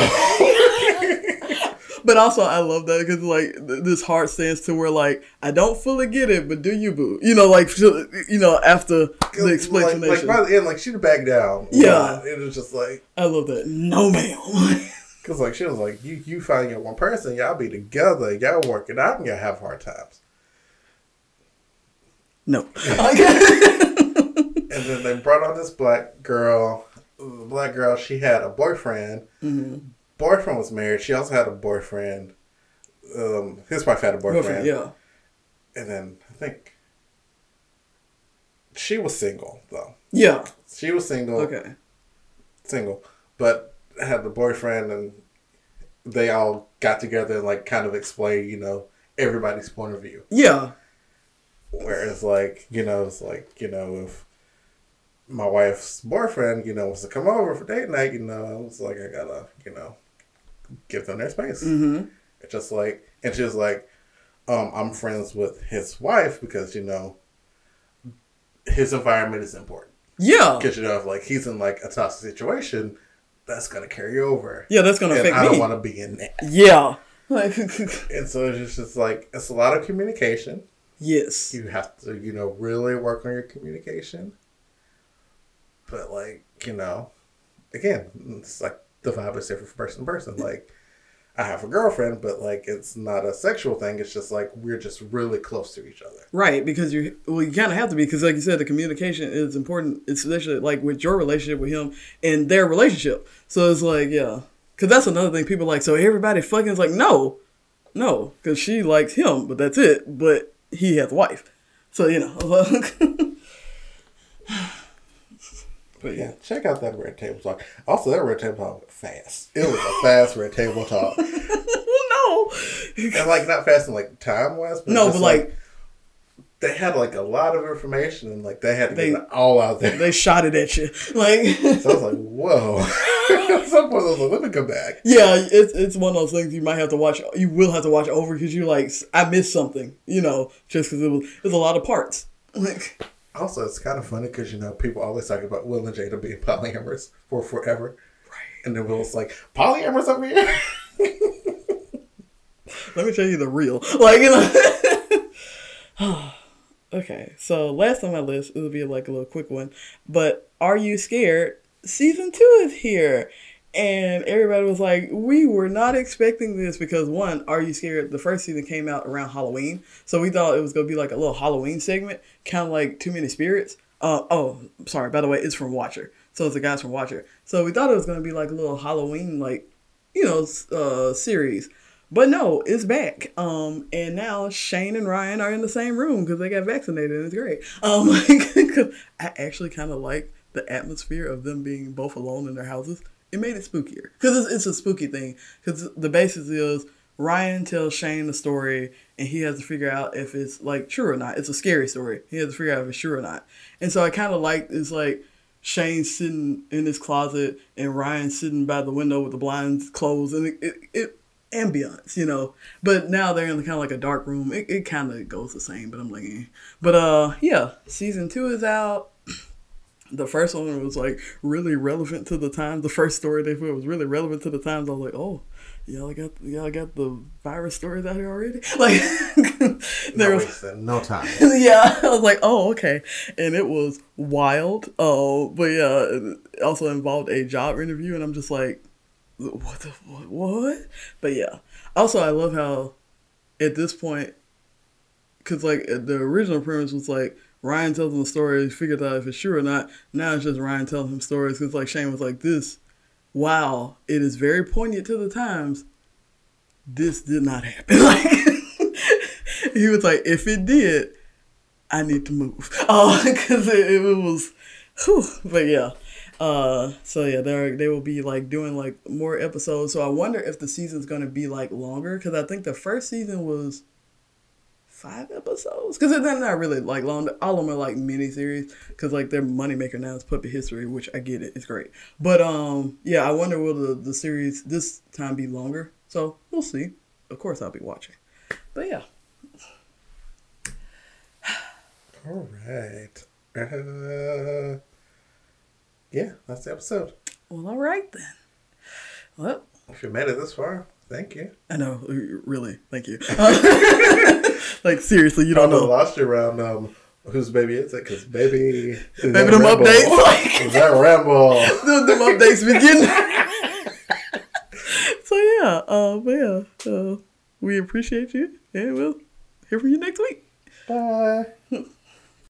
But also, I love that because like th- this hard stance to where like I don't fully get it, but do you, boo? You know, like you know after the explanation. like by the end, like she'd back down. Yeah. It was just like I love that. No, ma'am. (laughs) because like she was like, you you find your one person, y'all be together, y'all work it out, and y'all have hard times. no. (laughs) (laughs) And then they brought on this black girl. The black girl, she had a boyfriend. Mm-hmm. Boyfriend was married. She also had a boyfriend. Um, his wife had a boyfriend. yeah. And then I think she was single though. Yeah. She was single. Okay. single, but had the boyfriend, and they all got together and like kind of explained, you know, everybody's point of view. Yeah. Whereas, like, you know, it's like, you know, if my wife's boyfriend, you know, was to come over for date night, you know, it's like, I gotta, you know, give them their space. Mm-hmm. It's just like, and she was like, um, I'm friends with his wife because, you know, his environment is important. Yeah. Because, you know, if like he's in like a toxic situation, that's gonna carry over. Yeah, that's gonna and affect I don't want to be in that. Yeah. Like, (laughs) And so it's just, just like it's a lot of communication. yes. You have to, you know, really work on your communication. But like, you know, again, it's like the vibe is different from person to person. Like, I have a girlfriend, but like, it's not a sexual thing. It's just like we're just really close to each other. Right, because you well, you kind of have to be because, like you said, the communication is important, It's especially like with your relationship with him and their relationship. So it's like, yeah, because that's another thing. People like, so everybody fucking is like, no, no, because she likes him, but that's it. But he has a wife, so you know. (laughs) but Yeah, check out that red table talk. Also, that red table talk fast. It was a fast red table talk, (laughs) no, and like not fast in like time wise, but no, but like they had like a lot of information and like they had to They- get it all out there. they shot it at you, (laughs) like. So I was like, whoa. At some point, I was like, let me come back. Yeah, it's it's one of those things you might have to watch. You will have to watch over because you like I missed something, you know, just because it was there's a lot of parts. Like, Also, it's kind of funny because, you know, people always talk about Will and Jada being polyamorous for forever. right. And then Will's like, polyamorous over here? (laughs) Let me tell you the real, like you know. (sighs) okay, so last on my list it'll be like a little quick one, but are you scared? Season two is here. And everybody was like, we were not expecting this because one, Are You Scared? The first season came out around Halloween. So we thought it was gonna be like a little Halloween segment, kind of like Too Many Spirits. Uh, oh, sorry, by the way, it's from Watcher. So it's the guys from Watcher. So we thought it was gonna be like a little Halloween, like, you know, uh, series. But no, it's back. Um, and now Shane and Ryan are in the same room because they got vaccinated and it's great. Um, (laughs) I actually kind of like the atmosphere of them being both alone in their houses, it made it spookier because it's, it's a spooky thing. Because the basis is Ryan tells Shane the story, and he has to figure out if it's like true or not. It's a scary story. He has to figure out if it's true or not. And so I kind of like it's like Shane sitting in his closet and Ryan sitting by the window with the blinds closed, and it, it, it ambiance, you know. But now they're in kind of like a dark room. It, it kind of goes the same, but I'm like, eh. but uh, yeah, season two is out. The first one was like really relevant to the times. The first story they put was really relevant to the times. I was like, oh, y'all got y'all got the virus stories out here already. (laughs) Like (laughs) there no, was uh, no time. (laughs) yeah, I was like, oh, okay, and it was wild. Oh, but yeah, it also involved a job interview, and I'm just like, what the what? what? But yeah, also I love how at this point, because like the original premise was like Ryan tells him the story, figured out if it's true or not. Now it's just Ryan telling him stories because like Shane was like this. Wow, it is very poignant to the times. This did not happen. (laughs) Like (laughs) he was like, if it did, I need to move. (laughs) Oh, because it, it, was, whew. but yeah. Uh, so yeah, they they will be like doing like more episodes. So I wonder if the season's gonna be like longer because I think the first season was five episodes because they're not really like long. All of them are like mini series because like their moneymaker now is Puppet History, which I get it, it's great. But um, yeah, I wonder will the the series this time be longer? So we'll see. Of course, I'll be watching. But yeah. All right. Uh, yeah, that's the episode. Well, all right then. Well, if you made it this far, thank you. I know, really, thank you. (laughs) (laughs) like seriously, you don't know. lost you around um, whose baby is it? Because baby, is baby, them Rambo? updates like (laughs) is that Rambo? them, them updates begin. (laughs) so yeah, uh, but yeah, uh, we appreciate you, and we'll hear from you next week. Bye.